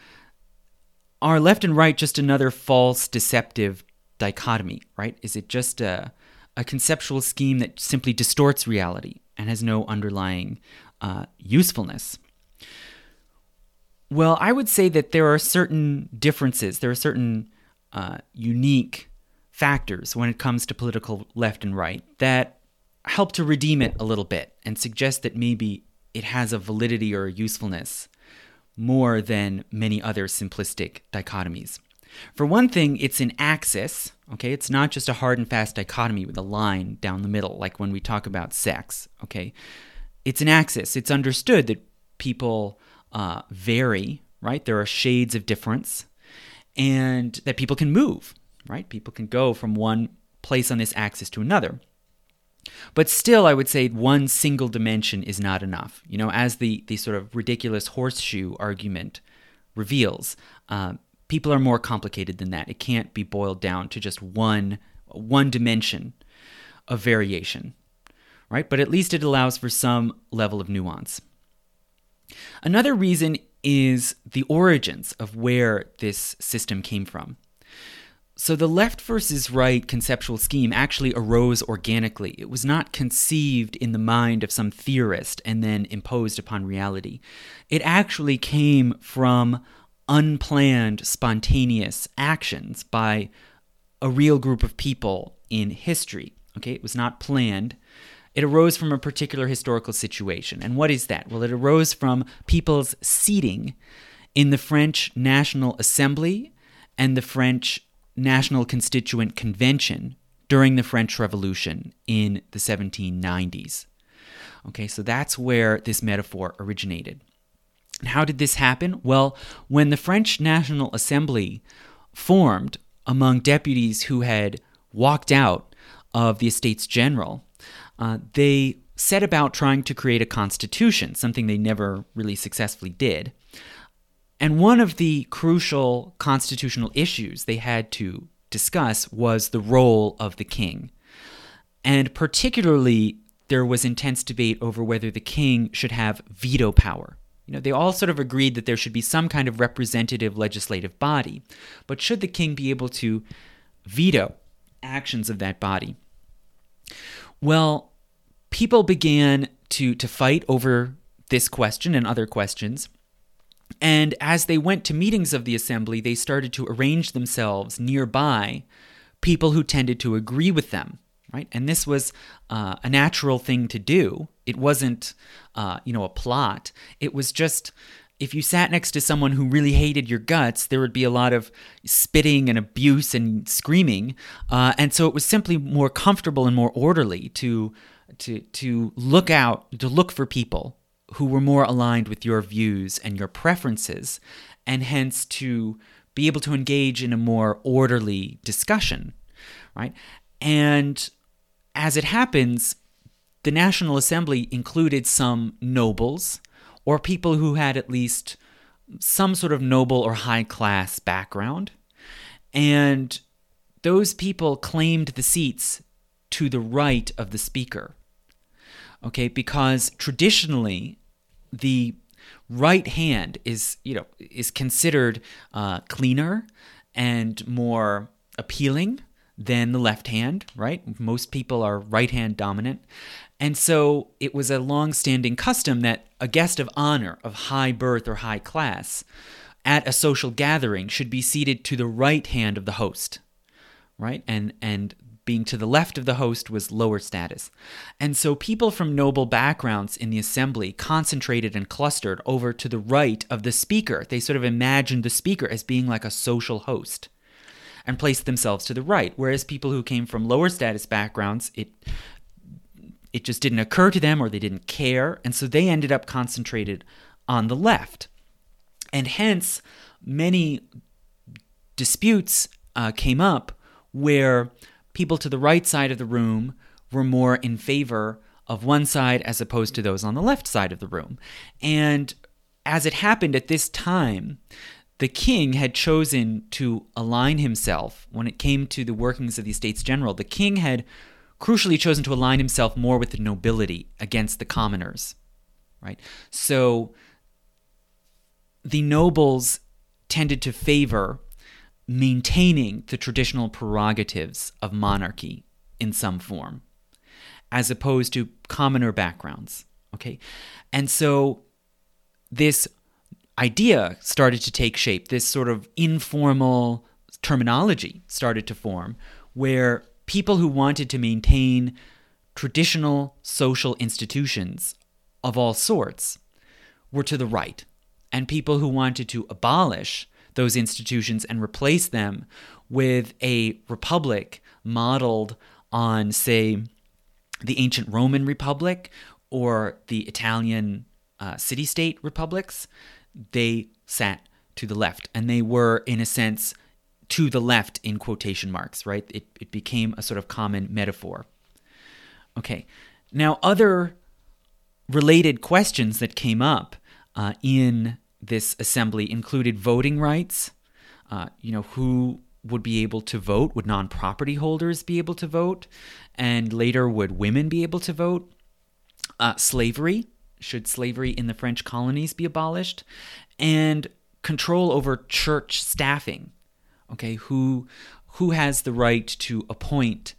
are left and right just another false deceptive dichotomy, right? Is it just a, a conceptual scheme that simply distorts reality and has no underlying uh, usefulness? Well, I would say that there are certain differences, there are certain uh, unique factors when it comes to political left and right that help to redeem it a little bit and suggest that maybe it has a validity or a usefulness more than many other simplistic dichotomies. For one thing, it's an axis, okay? It's not just a hard and fast dichotomy with a line down the middle, like when we talk about sex, okay? It's an axis. It's understood that people uh, vary, right? There are shades of difference, and that people can move, right? People can go from one place on this axis to another. But still, I would say one single dimension is not enough. You know, as the, the sort of ridiculous horseshoe argument reveals, uh, people are more complicated than that. It can't be boiled down to just one one dimension of variation, right? But at least it allows for some level of nuance. Another reason is the origins of where this system came from. So the left versus right conceptual scheme actually arose organically. It was not conceived in the mind of some theorist and then imposed upon reality. It actually came from unplanned, spontaneous actions by a real group of people in history. Okay, it was not planned. It arose from a particular historical situation. And what is that? Well, it arose from people's seating in the French National Assembly and the French National Constituent Convention during the French Revolution in the 1790s. Okay, so that's where this metaphor originated. And how did this happen? Well, when the French National Assembly formed among deputies who had walked out of the Estates General, uh, they set about trying to create a constitution, something they never really successfully did. And one of the crucial constitutional issues they had to discuss was the role of the king. And particularly, there was intense debate over whether the king should have veto power. You know, they all sort of agreed that there should be some kind of representative legislative body, but should the king be able to veto actions of that body? Well, people began to to fight over this question and other questions. And as they went to meetings of the assembly, they started to arrange themselves nearby people who tended to agree with them, right? And this was uh, a natural thing to do. It wasn't, uh, you know, a plot. It was just if you sat next to someone who really hated your guts, there would be a lot of spitting and abuse and screaming. Uh, and so it was simply more comfortable and more orderly to to to look out to look for people who were more aligned with your views and your preferences, and hence to be able to engage in a more orderly discussion, right? And as it happens, the National Assembly included some nobles or people who had at least some sort of noble or high class background. And those people claimed the seats to the right of the speaker. Okay, because traditionally the right hand is you know is considered uh, cleaner and more appealing than the left hand right? Most people are right hand dominant. And so it was a long-standing custom that a guest of honor of high birth or high class at a social gathering should be seated to the right hand of the host right? And and being to the left of the host was lower status. And so people from noble backgrounds in the assembly concentrated and clustered over to the right of the speaker. They sort of imagined the speaker as being like a social host and placed themselves to the right. Whereas people who came from lower status backgrounds, it it just didn't occur to them or they didn't care, and so they ended up concentrated on the left. And hence many disputes uh, came up where people to the right side of the room were more in favor of one side as opposed to those on the left side of the room. And as it happened at this time, the king had chosen to align himself when it came to the workings of the Estates General. The king had crucially chosen to align himself more with the nobility against the commoners, right? So the nobles tended to favor maintaining the traditional prerogatives of monarchy in some form, as opposed to commoner backgrounds. Okay. And so this idea started to take shape, this sort of informal terminology started to form, where people who wanted to maintain traditional social institutions of all sorts were to the right, and people who wanted to abolish those institutions and replace them with a republic modeled on, say, the ancient Roman Republic or the Italian uh, city state republics, they sat to the left. And they were, in a sense, to the left in quotation marks, right? It, it became a sort of common metaphor. Okay. Now, other related questions that came up uh, in this assembly included voting rights. Uh, you know, who would be able to vote? Would non property holders be able to vote? And later, would women be able to vote? Uh, slavery. Should slavery in the French colonies be abolished? And control over church staffing. Okay, who who has the right to appoint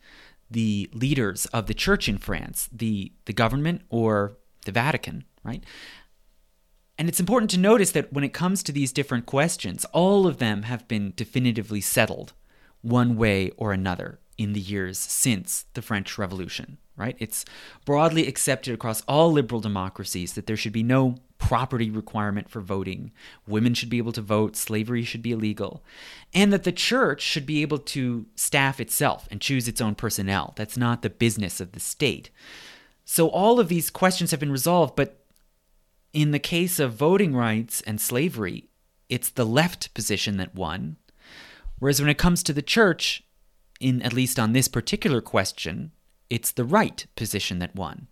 the leaders of the church in France, the the government or the Vatican, right? And it's important to notice that when it comes to these different questions, all of them have been definitively settled one way or another in the years since the French Revolution, right? It's broadly accepted across all liberal democracies that there should be no property requirement for voting. Women should be able to vote, slavery should be illegal, and that the church should be able to staff itself and choose its own personnel. That's not the business of the state. So all of these questions have been resolved, but in the case of voting rights and slavery, it's the left position that won. Whereas when it comes to the church, in at least on this particular question, it's the right position that won.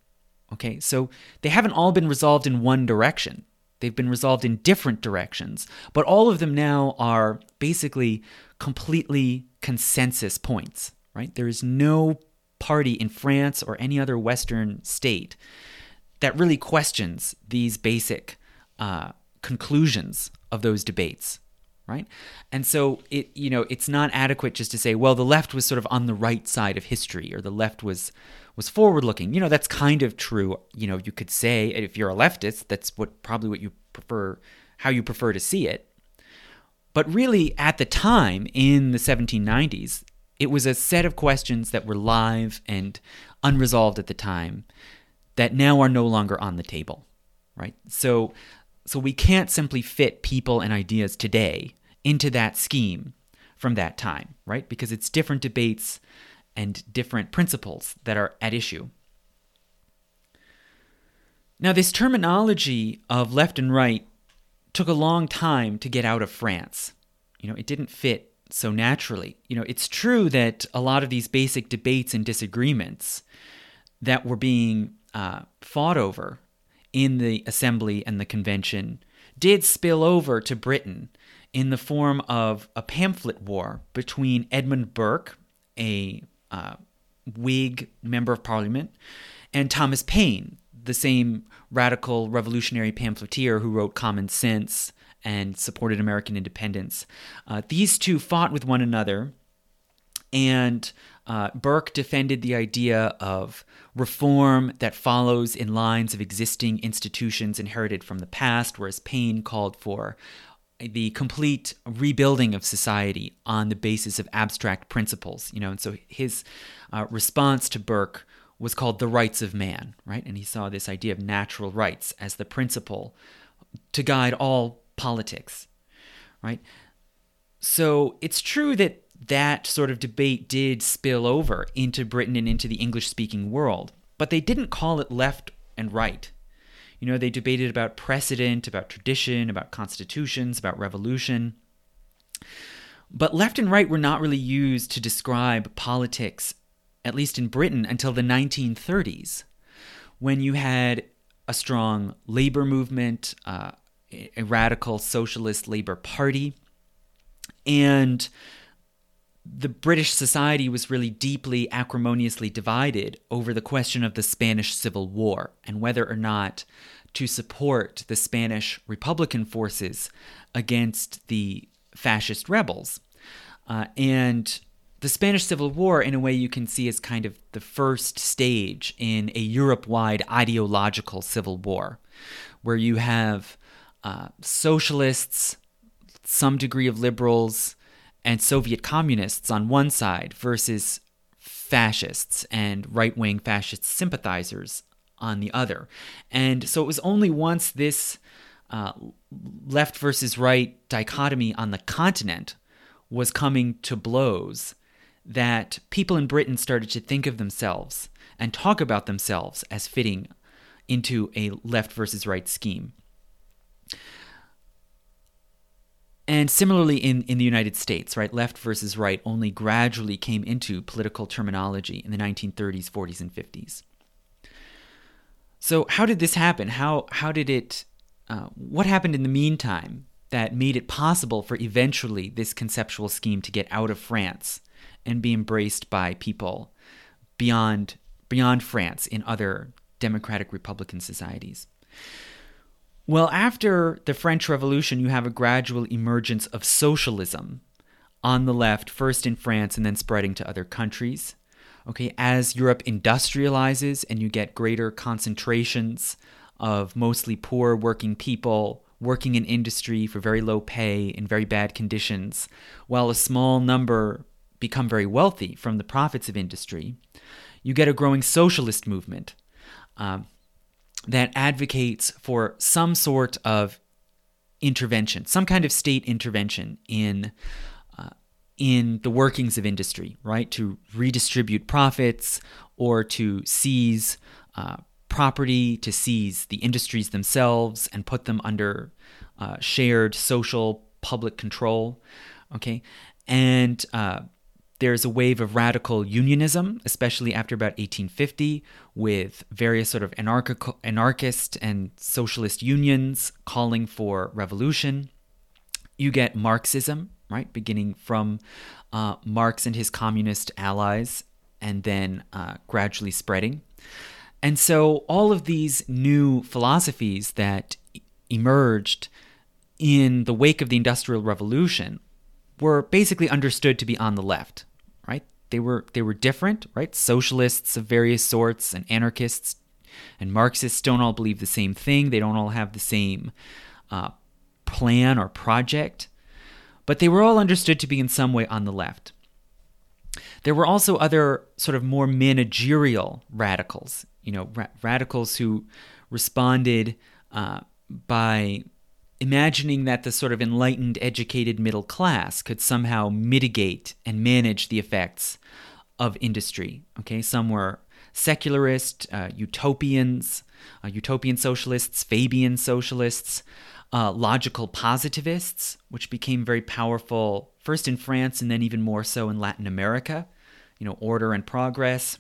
Okay, so they haven't all been resolved in one direction. They've been resolved in different directions, but all of them now are basically completely consensus points, right? There is no party in France or any other Western state that really questions these basic uh, conclusions of those debates right? And so it you know it's not adequate just to say well the left was sort of on the right side of history or the left was was forward looking you know that's kind of true. You know you could say if you're a leftist that's what probably what you prefer how you prefer to see it. But really at the time in the 1790s it was a set of questions that were live and unresolved at the time that now are no longer on the table, right? So, so we can't simply fit people and ideas today into that scheme from that time, right? Because it's different debates and different principles that are at issue. Now, this terminology of left and right took a long time to get out of France. You know, it didn't fit so naturally. You know, it's true that a lot of these basic debates and disagreements that were being uh, fought over in the assembly and the convention did spill over to Britain in the form of a pamphlet war between Edmund Burke, a uh, Whig member of parliament, and Thomas Paine, the same radical revolutionary pamphleteer who wrote Common Sense and supported American independence. Uh, these two fought with one another, and uh, Burke defended the idea of reform that follows in lines of existing institutions inherited from the past, whereas Paine called for the complete rebuilding of society on the basis of abstract principles. You know, and so his uh, response to Burke was called the rights of man, right? And he saw this idea of natural rights as the principle to guide all politics, right? So it's true that that sort of debate did spill over into Britain and into the English speaking world, but they didn't call it left and right. You know, they debated about precedent, about tradition, about constitutions, about revolution. But left and right were not really used to describe politics, at least in Britain, until the 1930s, when you had a strong labor movement, uh, a radical socialist Labor Party, and the British society was really deeply acrimoniously divided over the question of the Spanish Civil War and whether or not to support the Spanish Republican forces against the fascist rebels. Uh, and the Spanish Civil War, in a way, you can see as kind of the first stage in a Europe wide ideological civil war, where you have uh, socialists, some degree of liberals, and Soviet communists on one side versus fascists and right wing fascist sympathizers on the other. And so it was only once this uh, left versus right dichotomy on the continent was coming to blows that people in Britain started to think of themselves and talk about themselves as fitting into a left versus right scheme. And similarly in, in the United States, right, left versus right only gradually came into political terminology in the 1930s, 40s, and 50s. So how did this happen? How how did it? Uh, what happened in the meantime that made it possible for eventually this conceptual scheme to get out of France and be embraced by people beyond beyond France in other democratic republican societies? Well, after the French Revolution, you have a gradual emergence of socialism on the left, first in France and then spreading to other countries. Okay, as Europe industrializes and you get greater concentrations of mostly poor working people working in industry for very low pay in very bad conditions, while a small number become very wealthy from the profits of industry, you get a growing socialist movement. Um, that advocates for some sort of intervention, some kind of state intervention in uh, in the workings of industry, right? To redistribute profits or to seize uh, property, to seize the industries themselves and put them under uh, shared social public control. Okay, and uh, there's a wave of radical unionism, especially after about 1850, with various sort of anarchic- anarchist and socialist unions calling for revolution. You get Marxism, right, beginning from uh, Marx and his communist allies, and then uh, gradually spreading. And so all of these new philosophies that emerged in the wake of the Industrial Revolution were basically understood to be on the left right? They were they were different, right? Socialists of various sorts and anarchists and Marxists don't all believe the same thing. They don't all have the same uh, plan or project, but they were all understood to be in some way on the left. There were also other sort of more managerial radicals, you know, ra- radicals who responded uh, by imagining that the sort of enlightened, educated middle class could somehow mitigate and manage the effects of industry. Okay, some were secularist, uh, utopians, uh, utopian socialists, Fabian socialists, uh, logical positivists, which became very powerful first in France and then even more so in Latin America. You know, order and progress.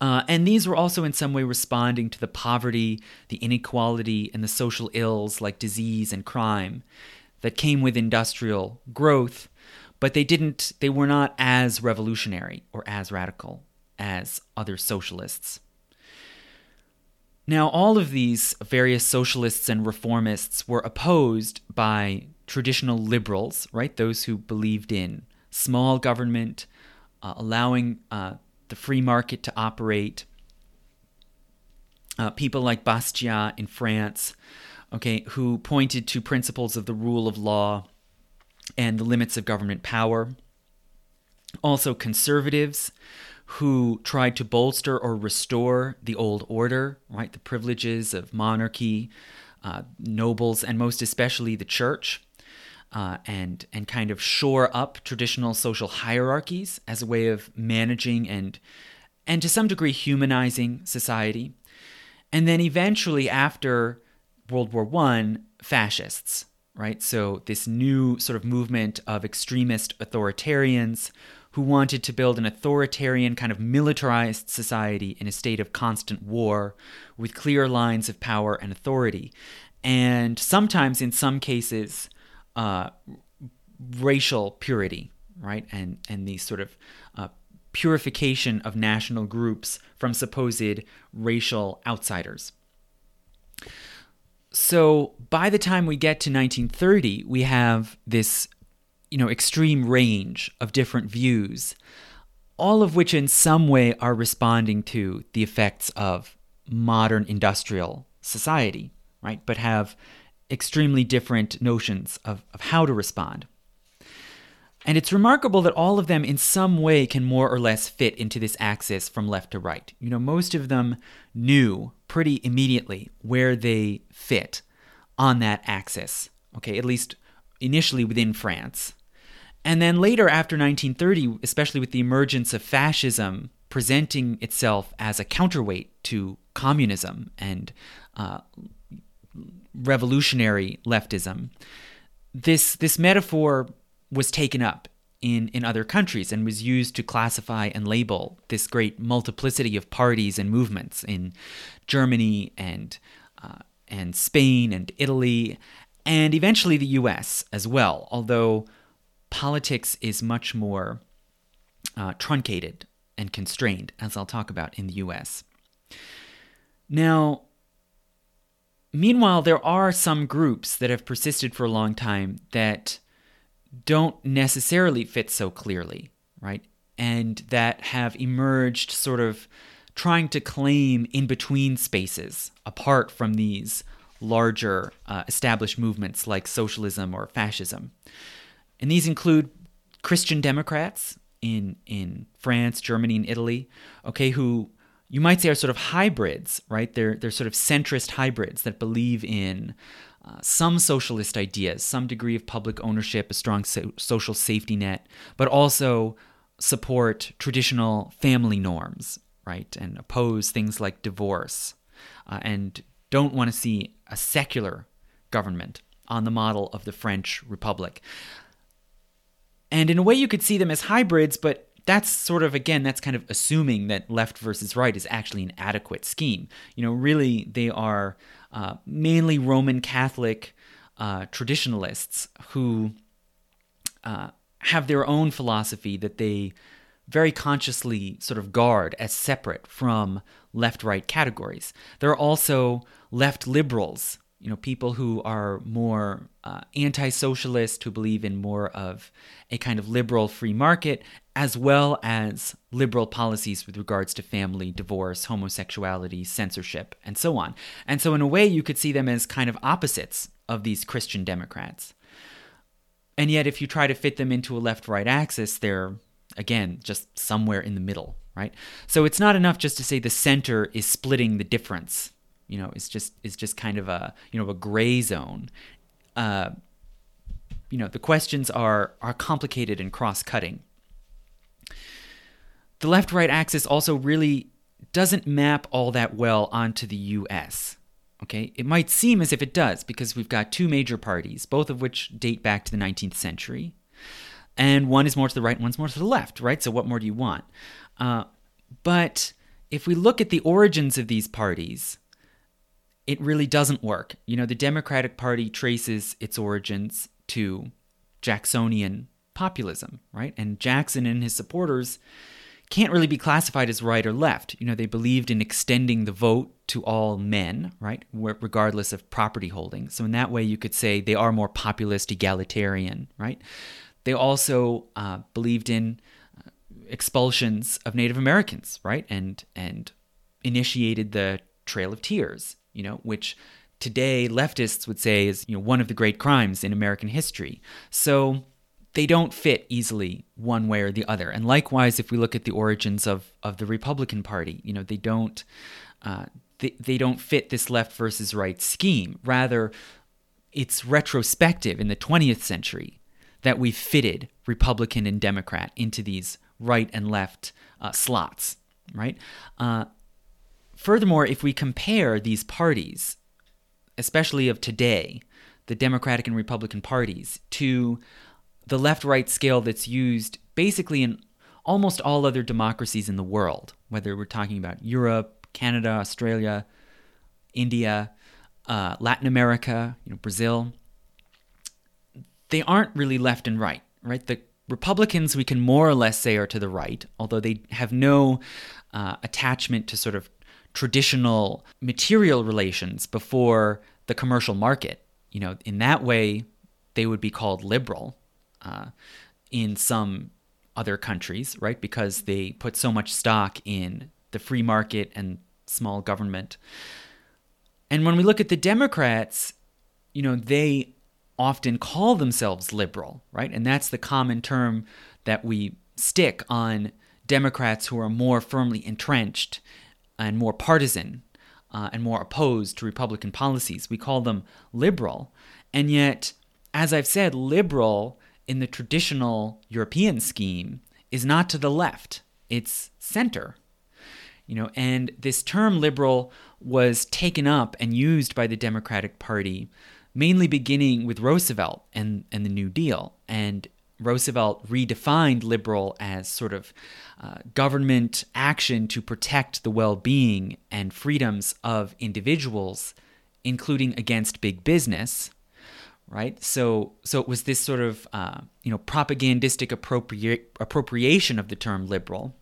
Uh, and these were also in some way responding to the poverty, the inequality, and the social ills like disease and crime that came with industrial growth, but they didn't they were not as revolutionary or as radical as other socialists. Now, all of these various socialists and reformists were opposed by traditional liberals, right? Those who believed in small government, uh, allowing uh, the free market to operate. Uh, people like Bastiat in France, okay, who pointed to principles of the rule of law and the limits of government power. Also, conservatives who tried to bolster or restore the old order, right, the privileges of monarchy, uh, nobles, and most especially the church uh, and and kind of shore up traditional social hierarchies as a way of managing and and to some degree humanizing society. And then eventually after World War One, fascists, right? So, this new sort of movement of extremist authoritarians who wanted to build an authoritarian, kind of militarized society in a state of constant war with clear lines of power and authority. And sometimes, in some cases, uh, racial purity, right? And, and these sort of uh, purification of national groups from supposed racial outsiders. So by the time we get to 1930, we have this you know extreme range of different views all of which in some way are responding to the effects of modern industrial society right but have extremely different notions of, of how to respond. And it's remarkable that all of them in some way can more or less fit into this axis from left to right. You know most of them knew pretty immediately where they fit on that axis okay at least initially within france. And then later, after 1930, especially with the emergence of fascism presenting itself as a counterweight to communism and uh, revolutionary leftism, this this metaphor was taken up in, in other countries and was used to classify and label this great multiplicity of parties and movements in Germany and uh, and Spain and Italy and eventually the U.S. as well, although politics is much more uh, truncated and constrained, as I'll talk about in the US. Now, meanwhile, there are some groups that have persisted for a long time that don't necessarily fit so clearly, right? And that have emerged sort of trying to claim in between spaces apart from these larger uh, established movements like socialism or fascism. And these include Christian Democrats in in France, Germany, and Italy, okay, who you might say are sort of hybrids, right? They're they're sort of centrist hybrids that believe in uh, some socialist ideas, some degree of public ownership, a strong so- social safety net, but also support traditional family norms, right? And oppose things like divorce, uh, and don't want to see a secular government on the model of the French Republic. And in a way, you could see them as hybrids, but that's sort of, again, that's kind of assuming that left versus right is actually an adequate scheme. You know, really, they are uh, mainly Roman Catholic uh, traditionalists who uh, have their own philosophy that they very consciously sort of guard as separate from left right categories. There are also left liberals you know, people who are more uh, anti-socialist, who believe in more of a kind of liberal free market, as well as liberal policies with regards to family, divorce, homosexuality, censorship, and so on. And so, in a way, you could see them as kind of opposites of these Christian Democrats. And yet, if you try to fit them into a left-right axis, they're again just somewhere in the middle, right? So it's not enough just to say the center is splitting the difference you know is just is just kind of a you know a gray zone. Uh, you know the questions are are complicated and cross-cutting. The left right axis also really doesn't map all that well onto the US okay? It might seem as if it does because we've got two major parties both of which date back to the 19th century. And one is more to the right one's more to the left right? So what more do you want? Uh, but if we look at the origins of these parties it really doesn't work. You know, the Democratic Party traces its origins to Jacksonian populism, right? And Jackson and his supporters can't really be classified as right or left. You know, they believed in extending the vote to all men, right, regardless of property holding. So in that way, you could say they are more populist, egalitarian, right? They also uh, believed in uh, expulsions of Native Americans, right, and and initiated the Trail of Tears you know, which today leftists would say is you know one of the great crimes in American history. So they don't fit easily one way or the other. And likewise, if we look at the origins of of the Republican Party, you know, they don't uh, they, they don't fit this left versus right scheme. Rather, it's retrospective in the 20th century that we fitted Republican and Democrat into these right and left uh, slots, right? Uh, Furthermore, if we compare these parties, especially of today, the Democratic and Republican parties to the left right scale that's used basically in almost all other democracies in the world, whether we're talking about Europe, Canada, Australia, India, uh, Latin America, you know, Brazil. They aren't really left and right, right? The Republicans, we can more or less say, are to the right, although they have no uh, attachment to sort of traditional material relations before the commercial market. You know, in that way, they would be called liberal uh, in some other countries, right? Because they put so much stock in the free market and small government. And when we look at the Democrats, you know, they often call themselves liberal, right? And that's the common term that we stick on Democrats who are more firmly entrenched and more partisan uh, and more opposed to Republican policies. We call them liberal. And yet, as I've said, liberal in the traditional European scheme is not to the left, it's center. You know, and this term liberal was taken up and used by the Democratic Party mainly beginning with Roosevelt and, and the New Deal. And Roosevelt redefined liberal as sort of uh, government action to protect the well being and freedoms of individuals, including against big business. Right, so so it was this sort of uh, you know propagandistic appropria- appropriation of the term liberal,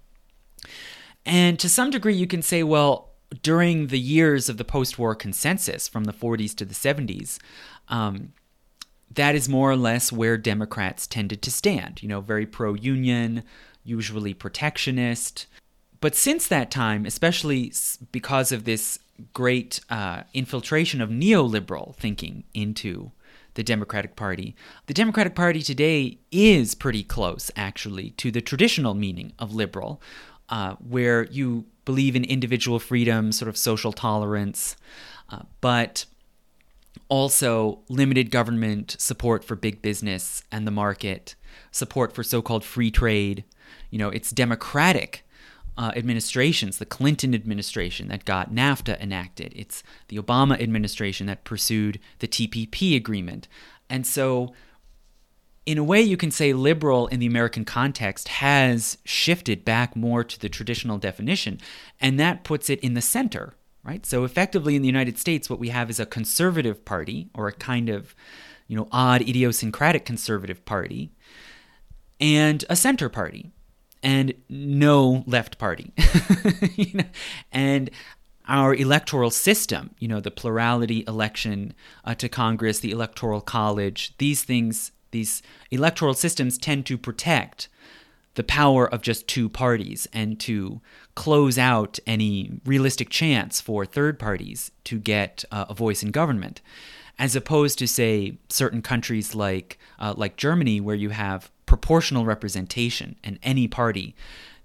and to some degree you can say, well, during the years of the post-war consensus from the 40s to the 70s, um, that is more or less where Democrats tended to stand. You know, very pro-union, usually protectionist. But since that time, especially because of this great uh, infiltration of neoliberal thinking into the Democratic Party, the Democratic Party today is pretty close, actually, to the traditional meaning of liberal, uh, where you believe in individual freedom, sort of social tolerance, uh, but also limited government support for big business and the market, support for so called free trade. You know, it's democratic uh, administrations, the Clinton administration that got NAFTA enacted, it's the Obama administration that pursued the TPP agreement. And so in a way, you can say liberal in the American context has shifted back more to the traditional definition, and that puts it in the center, right? So effectively, in the United States, what we have is a conservative party, or a kind of, you know, odd idiosyncratic conservative party, and a center party, and no left party, you know? and our electoral system, you know, the plurality election uh, to Congress, the electoral college, these things these electoral systems tend to protect the power of just two parties and to close out any realistic chance for third parties to get uh, a voice in government as opposed to say certain countries like uh, like Germany where you have proportional representation and any party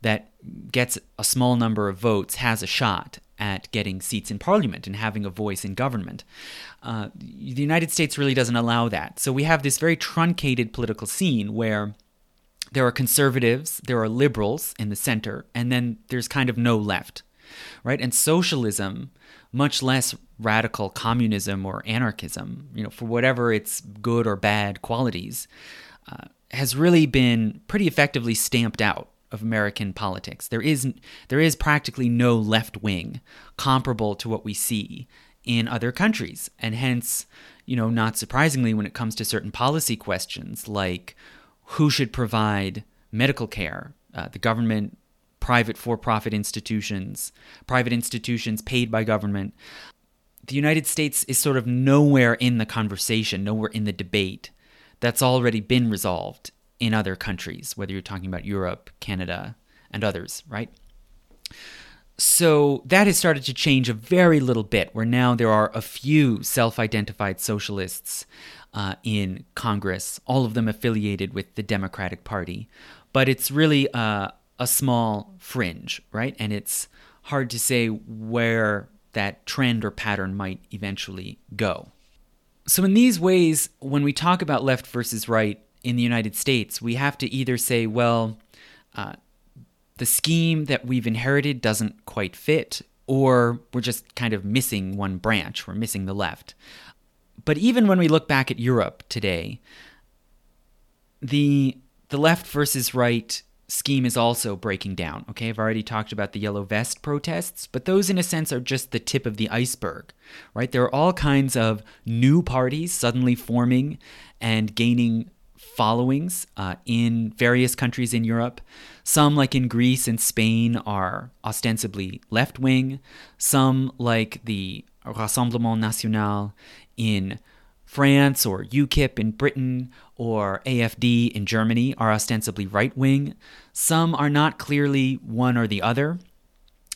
that gets a small number of votes has a shot at getting seats in parliament and having a voice in government. Uh, the United States really doesn't allow that. So we have this very truncated political scene where there are conservatives, there are liberals in the center, and then there's kind of no left, right? And socialism, much less radical communism or anarchism, you know, for whatever its good or bad qualities, uh, has really been pretty effectively stamped out of American politics. There is there is practically no left wing comparable to what we see in other countries, and hence, you know, not surprisingly, when it comes to certain policy questions like who should provide medical care, uh, the government, private for-profit institutions, private institutions paid by government. The United States is sort of nowhere in the conversation, nowhere in the debate. That's already been resolved in other countries, whether you're talking about Europe, Canada, and others, right? So that has started to change a very little bit, where now there are a few self identified socialists uh, in Congress, all of them affiliated with the Democratic Party. But it's really uh, a small fringe, right? And it's hard to say where that trend or pattern might eventually go. So, in these ways, when we talk about left versus right, in the United States, we have to either say, well, uh, the scheme that we've inherited doesn't quite fit, or we're just kind of missing one branch, we're missing the left. But even when we look back at Europe today, the the left versus right scheme is also breaking down. Okay, I've already talked about the yellow vest protests, but those in a sense are just the tip of the iceberg, right? There are all kinds of new parties suddenly forming and gaining followings uh, in various countries in Europe. Some, like in Greece and Spain, are ostensibly left wing. Some, like the Rassemblement National in France or UKIP in Britain or AFD in Germany are ostensibly right wing. Some are not clearly one or the other.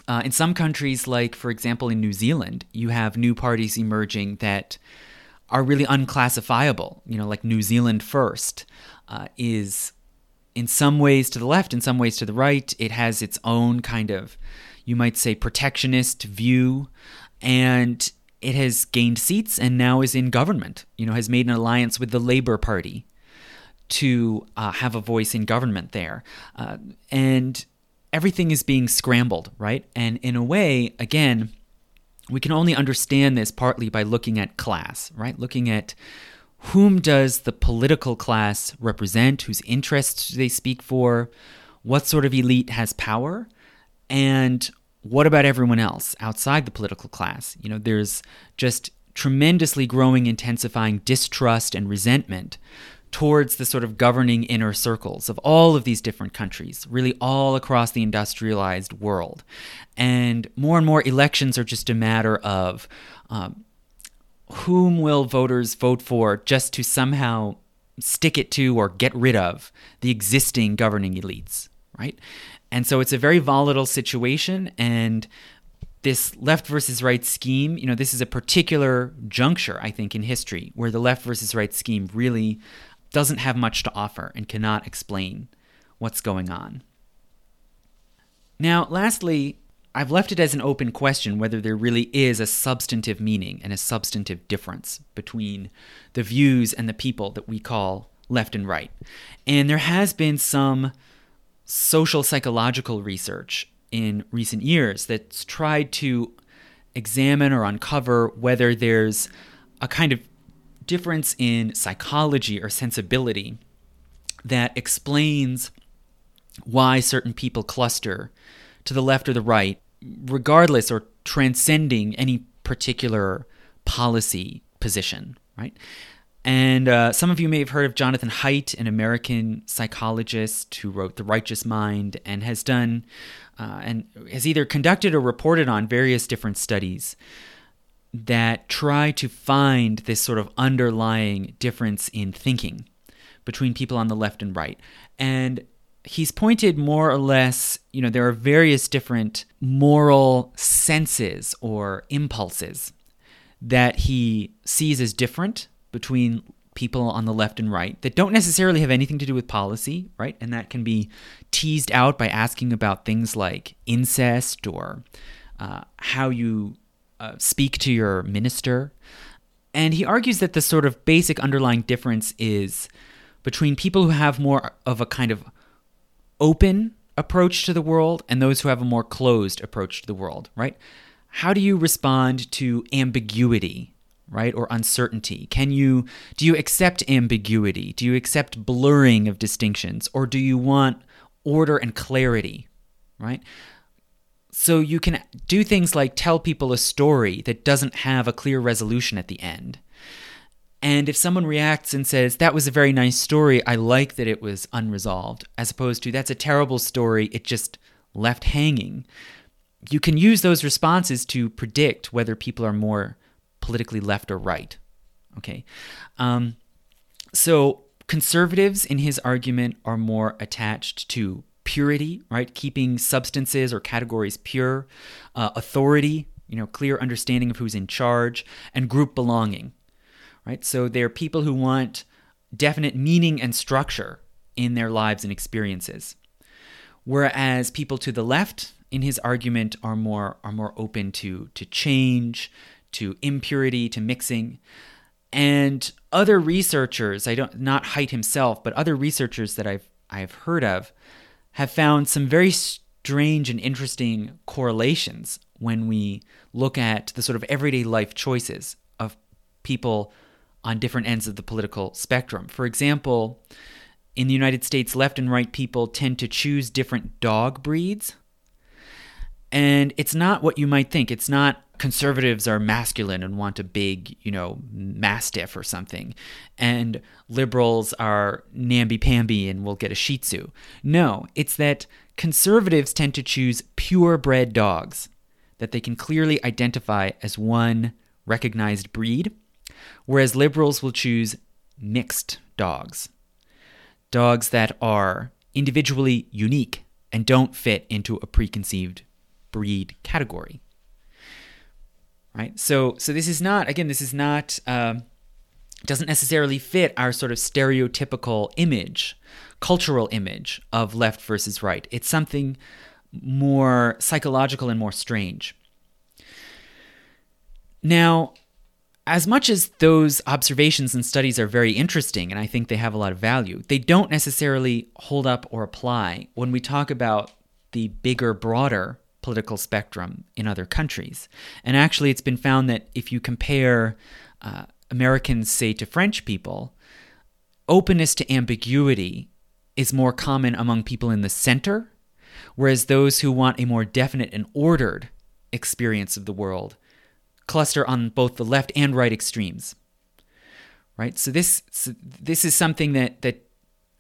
Uh, in some countries, like for example in New Zealand, you have new parties emerging that are really unclassifiable. You know, like New Zealand First uh, is in some ways to the left, in some ways to the right. It has its own kind of, you might say, protectionist view. And it has gained seats and now is in government, you know, has made an alliance with the Labour Party to uh, have a voice in government there. Uh, and everything is being scrambled, right? And in a way, again, we can only understand this partly by looking at class, right? Looking at whom does the political class represent, whose interests do they speak for, what sort of elite has power, and what about everyone else outside the political class? You know, there's just tremendously growing, intensifying distrust and resentment towards the sort of governing inner circles of all of these different countries, really all across the industrialized world. And more and more elections are just a matter of um, whom will voters vote for just to somehow stick it to or get rid of the existing governing elites, right? And so it's a very volatile situation. And this left versus right scheme, you know, this is a particular juncture, I think, in history where the left versus right scheme really doesn't have much to offer and cannot explain what's going on. Now, lastly, I've left it as an open question whether there really is a substantive meaning and a substantive difference between the views and the people that we call left and right. And there has been some social psychological research in recent years that's tried to examine or uncover whether there's a kind of difference in psychology or sensibility that explains why certain people cluster to the left or the right, regardless or transcending any particular policy position, right? And uh, some of you may have heard of Jonathan Haidt, an American psychologist who wrote The Righteous Mind and has done uh, and has either conducted or reported on various different studies that try to find this sort of underlying difference in thinking between people on the left and right. And he's pointed more or less, you know, there are various different moral senses or impulses that he sees as different between people on the left and right that don't necessarily have anything to do with policy, right? And that can be teased out by asking about things like incest or uh, how you uh, speak to your minister. And he argues that the sort of basic underlying difference is between people who have more of a kind of open approach to the world and those who have a more closed approach to the world, right? How do you respond to ambiguity right? Or uncertainty? Can you do you accept ambiguity? Do you accept blurring of distinctions or do you want order and clarity, right? So you can do things like tell people a story that doesn't have a clear resolution at the end. And if someone reacts and says, That was a very nice story, I like that it was unresolved, as opposed to, That's a terrible story, it just left hanging, you can use those responses to predict whether people are more politically left or right. Okay. Um, so conservatives, in his argument, are more attached to purity, right? Keeping substances or categories pure, uh, authority, you know, clear understanding of who's in charge, and group belonging, right? So they're people who want definite meaning and structure in their lives and experiences. Whereas people to the left, in his argument, are more are more open to to change, to impurity, to mixing. And other researchers, I don't not Haidt himself, but other researchers that I've I've heard of have found some very strange and interesting correlations when we look at the sort of everyday life choices of people on different ends of the political spectrum. For example, in the United States, left and right people tend to choose different dog breeds. And it's not what you might think. It's not conservatives are masculine and want a big, you know, mastiff or something, and liberals are namby pamby and will get a shih tzu. No, it's that conservatives tend to choose purebred dogs that they can clearly identify as one recognized breed, whereas liberals will choose mixed dogs. Dogs that are individually unique and don't fit into a preconceived breed category. Right? So, so this is not, again, this is not, um, doesn't necessarily fit our sort of stereotypical image, cultural image of left versus right. It's something more psychological and more strange. Now, as much as those observations and studies are very interesting, and I think they have a lot of value, they don't necessarily hold up or apply when we talk about the bigger, broader political spectrum in other countries. And actually, it's been found that if you compare uh, Americans, say, to French people, openness to ambiguity is more common among people in the center, whereas those who want a more definite and ordered experience of the world cluster on both the left and right extremes. Right? So this so this is something that that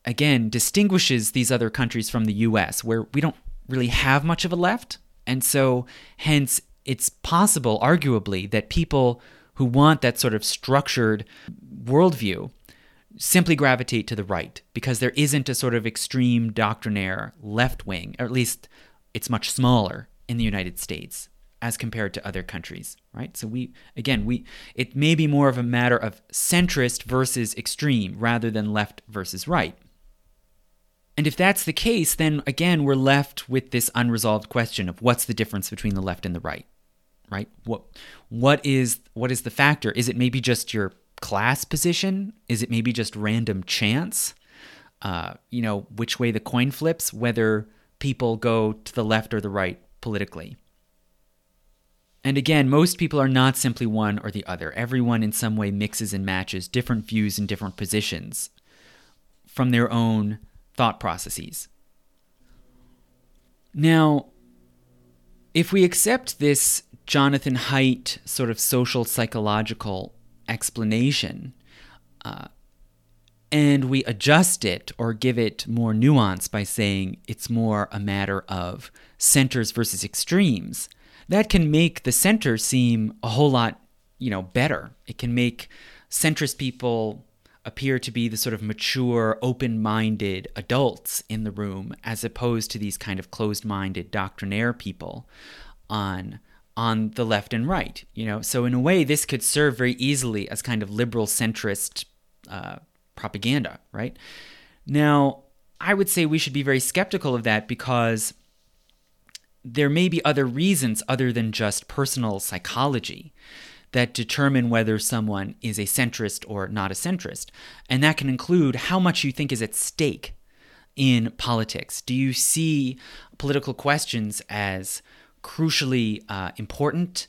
again distinguishes these other countries from the US where we don't really have much of a left and so, hence, it's possible, arguably, that people who want that sort of structured worldview simply gravitate to the right because there isn't a sort of extreme doctrinaire left wing, or at least it's much smaller in the United States as compared to other countries, right? So we again, we it may be more of a matter of centrist versus extreme rather than left versus right. And if that's the case, then again, we're left with this unresolved question of what's the difference between the left and the right, right? What, what is what is the factor? Is it maybe just your class position? Is it maybe just random chance? Uh, you know, which way the coin flips, whether people go to the left or the right politically. And again, most people are not simply one or the other. Everyone in some way mixes and matches different views and different positions from their own thought processes. Now, if we accept this Jonathan Haidt sort of social psychological explanation, uh, and we adjust it or give it more nuance by saying it's more a matter of centers versus extremes, that can make the center seem a whole lot, you know, better. It can make centrist people appear to be the sort of mature, open minded adults in the room, as opposed to these kind of closed minded doctrinaire people on on the left and right you know? So in a way this could serve very easily as kind of liberal centrist uh, propaganda right? Now i would say we should be very skeptical of that because there may be other reasons other than just personal psychology that determine whether someone is a centrist or not a centrist. And that can include how much you think is at stake in politics. Do you see political questions as crucially uh, important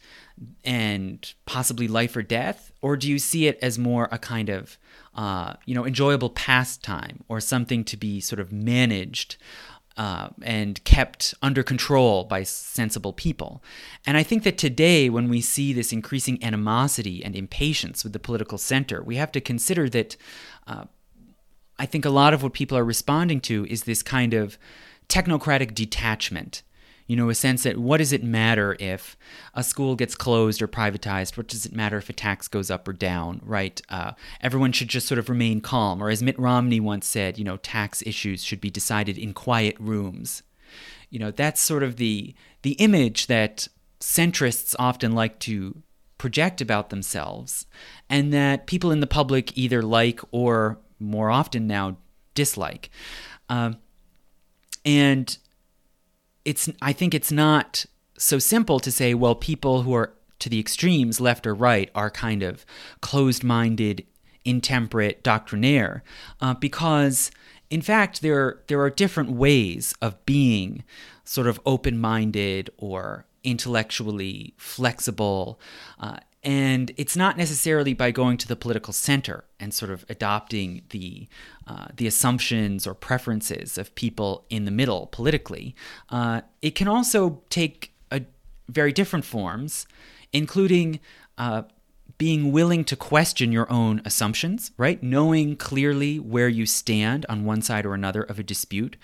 and possibly life or death? Or do you see it as more a kind of uh, you know, enjoyable pastime or something to be sort of managed uh, and kept under control by sensible people. And I think that today, when we see this increasing animosity and impatience with the political center, we have to consider that uh, I think a lot of what people are responding to is this kind of technocratic detachment you know, a sense that what does it matter if a school gets closed or privatized? What does it matter if a tax goes up or down, right? Uh, everyone should just sort of remain calm. Or as Mitt Romney once said, you know, tax issues should be decided in quiet rooms. You know, that's sort of the the image that centrists often like to project about themselves, and that people in the public either like or more often now dislike. Um, and it's I think it's not so simple to say, well, people who are to the extremes, left or right, are kind of closed-minded, intemperate, doctrinaire, uh, because in fact there there are different ways of being sort of open-minded or intellectually flexible. Uh, And it's not necessarily by going to the political center and sort of adopting the uh, the assumptions or preferences of people in the middle politically. Uh, it can also take a very different forms, including uh, being willing to question your own assumptions, right? Knowing clearly where you stand on one side or another of a dispute,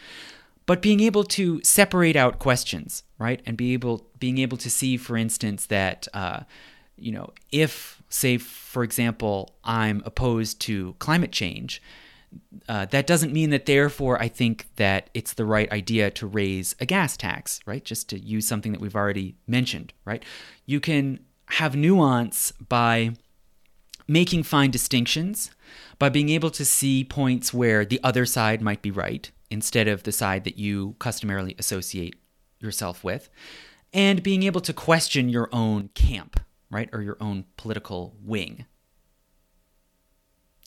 but being able to separate out questions, right? And be able being able to see, for instance, that uh, you know, if, say, for example, I'm opposed to climate change, uh, that doesn't mean that therefore I think that it's the right idea to raise a gas tax, right? Just to use something that we've already mentioned, right? You can have nuance by making fine distinctions, by being able to see points where the other side might be right instead of the side that you customarily associate yourself with, and being able to question your own camp, right? Or your own political wing.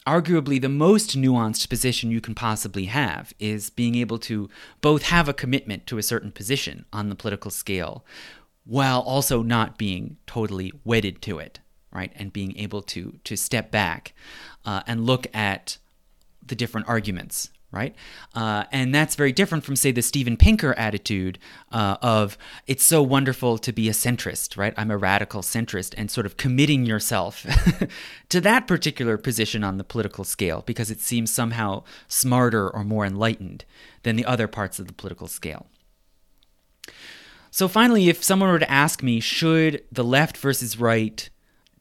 Arguably, the most nuanced position you can possibly have is being able to both have a commitment to a certain position on the political scale while also not being totally wedded to it, right? And being able to, to step back uh, and look at the different arguments right? Uh, and that's very different from, say, the Steven Pinker attitude uh, of it's so wonderful to be a centrist, right? I'm a radical centrist, and sort of committing yourself to that particular position on the political scale because it seems somehow smarter or more enlightened than the other parts of the political scale. So, finally, if someone were to ask me, should the left versus right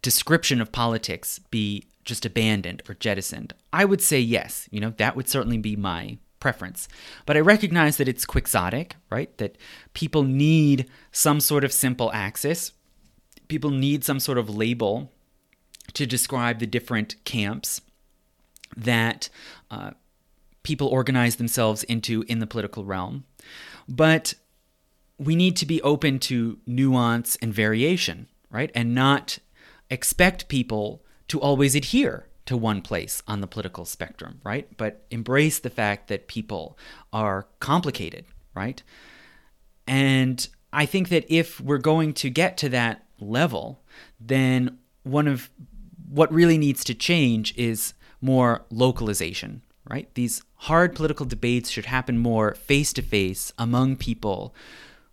description of politics be just abandoned or jettisoned? I would say yes. You know, that would certainly be my preference. But I recognize that it's quixotic, right? That people need some sort of simple axis. People need some sort of label to describe the different camps that uh, people organize themselves into in the political realm. But we need to be open to nuance and variation, right? And not expect people to always adhere to one place on the political spectrum, right? But embrace the fact that people are complicated, right? And I think that if we're going to get to that level, then one of what really needs to change is more localization, right? These hard political debates should happen more face to face among people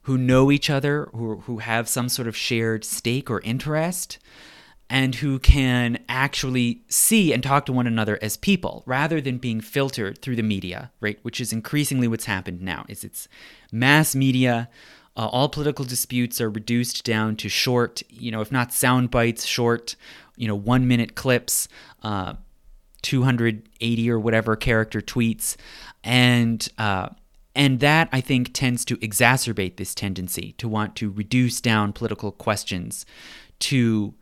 who know each other, who, who have some sort of shared stake or interest, and who can actually see and talk to one another as people rather than being filtered through the media, right? Which is increasingly what's happened now. Is it's mass media. Uh, all political disputes are reduced down to short, you know, if not sound bites, short, you know, one minute clips, uh, 280 or whatever character tweets, and uh, and that I think tends to exacerbate this tendency to want to reduce down political questions to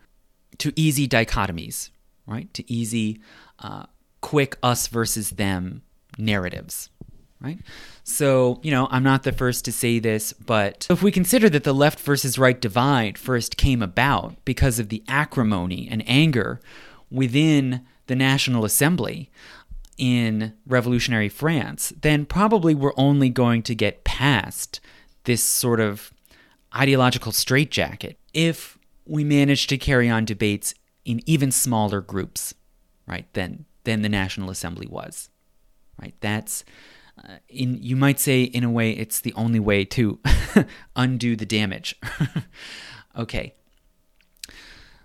to easy dichotomies, right? To easy, uh, quick us versus them narratives, right? So, you know, I'm not the first to say this, but if we consider that the left versus right divide first came about because of the acrimony and anger within the National Assembly in revolutionary France, then probably we're only going to get past this sort of ideological straitjacket if we managed to carry on debates in even smaller groups, right, than, than the National Assembly was. Right? That's, uh, in, you might say, in a way, it's the only way to undo the damage. okay.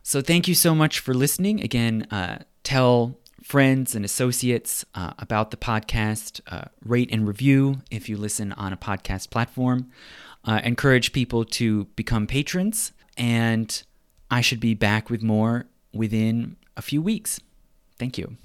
So thank you so much for listening. Again, uh, tell friends and associates uh, about the podcast. Uh, rate and review if you listen on a podcast platform. Uh, encourage people to become patrons and I should be back with more within a few weeks. Thank you.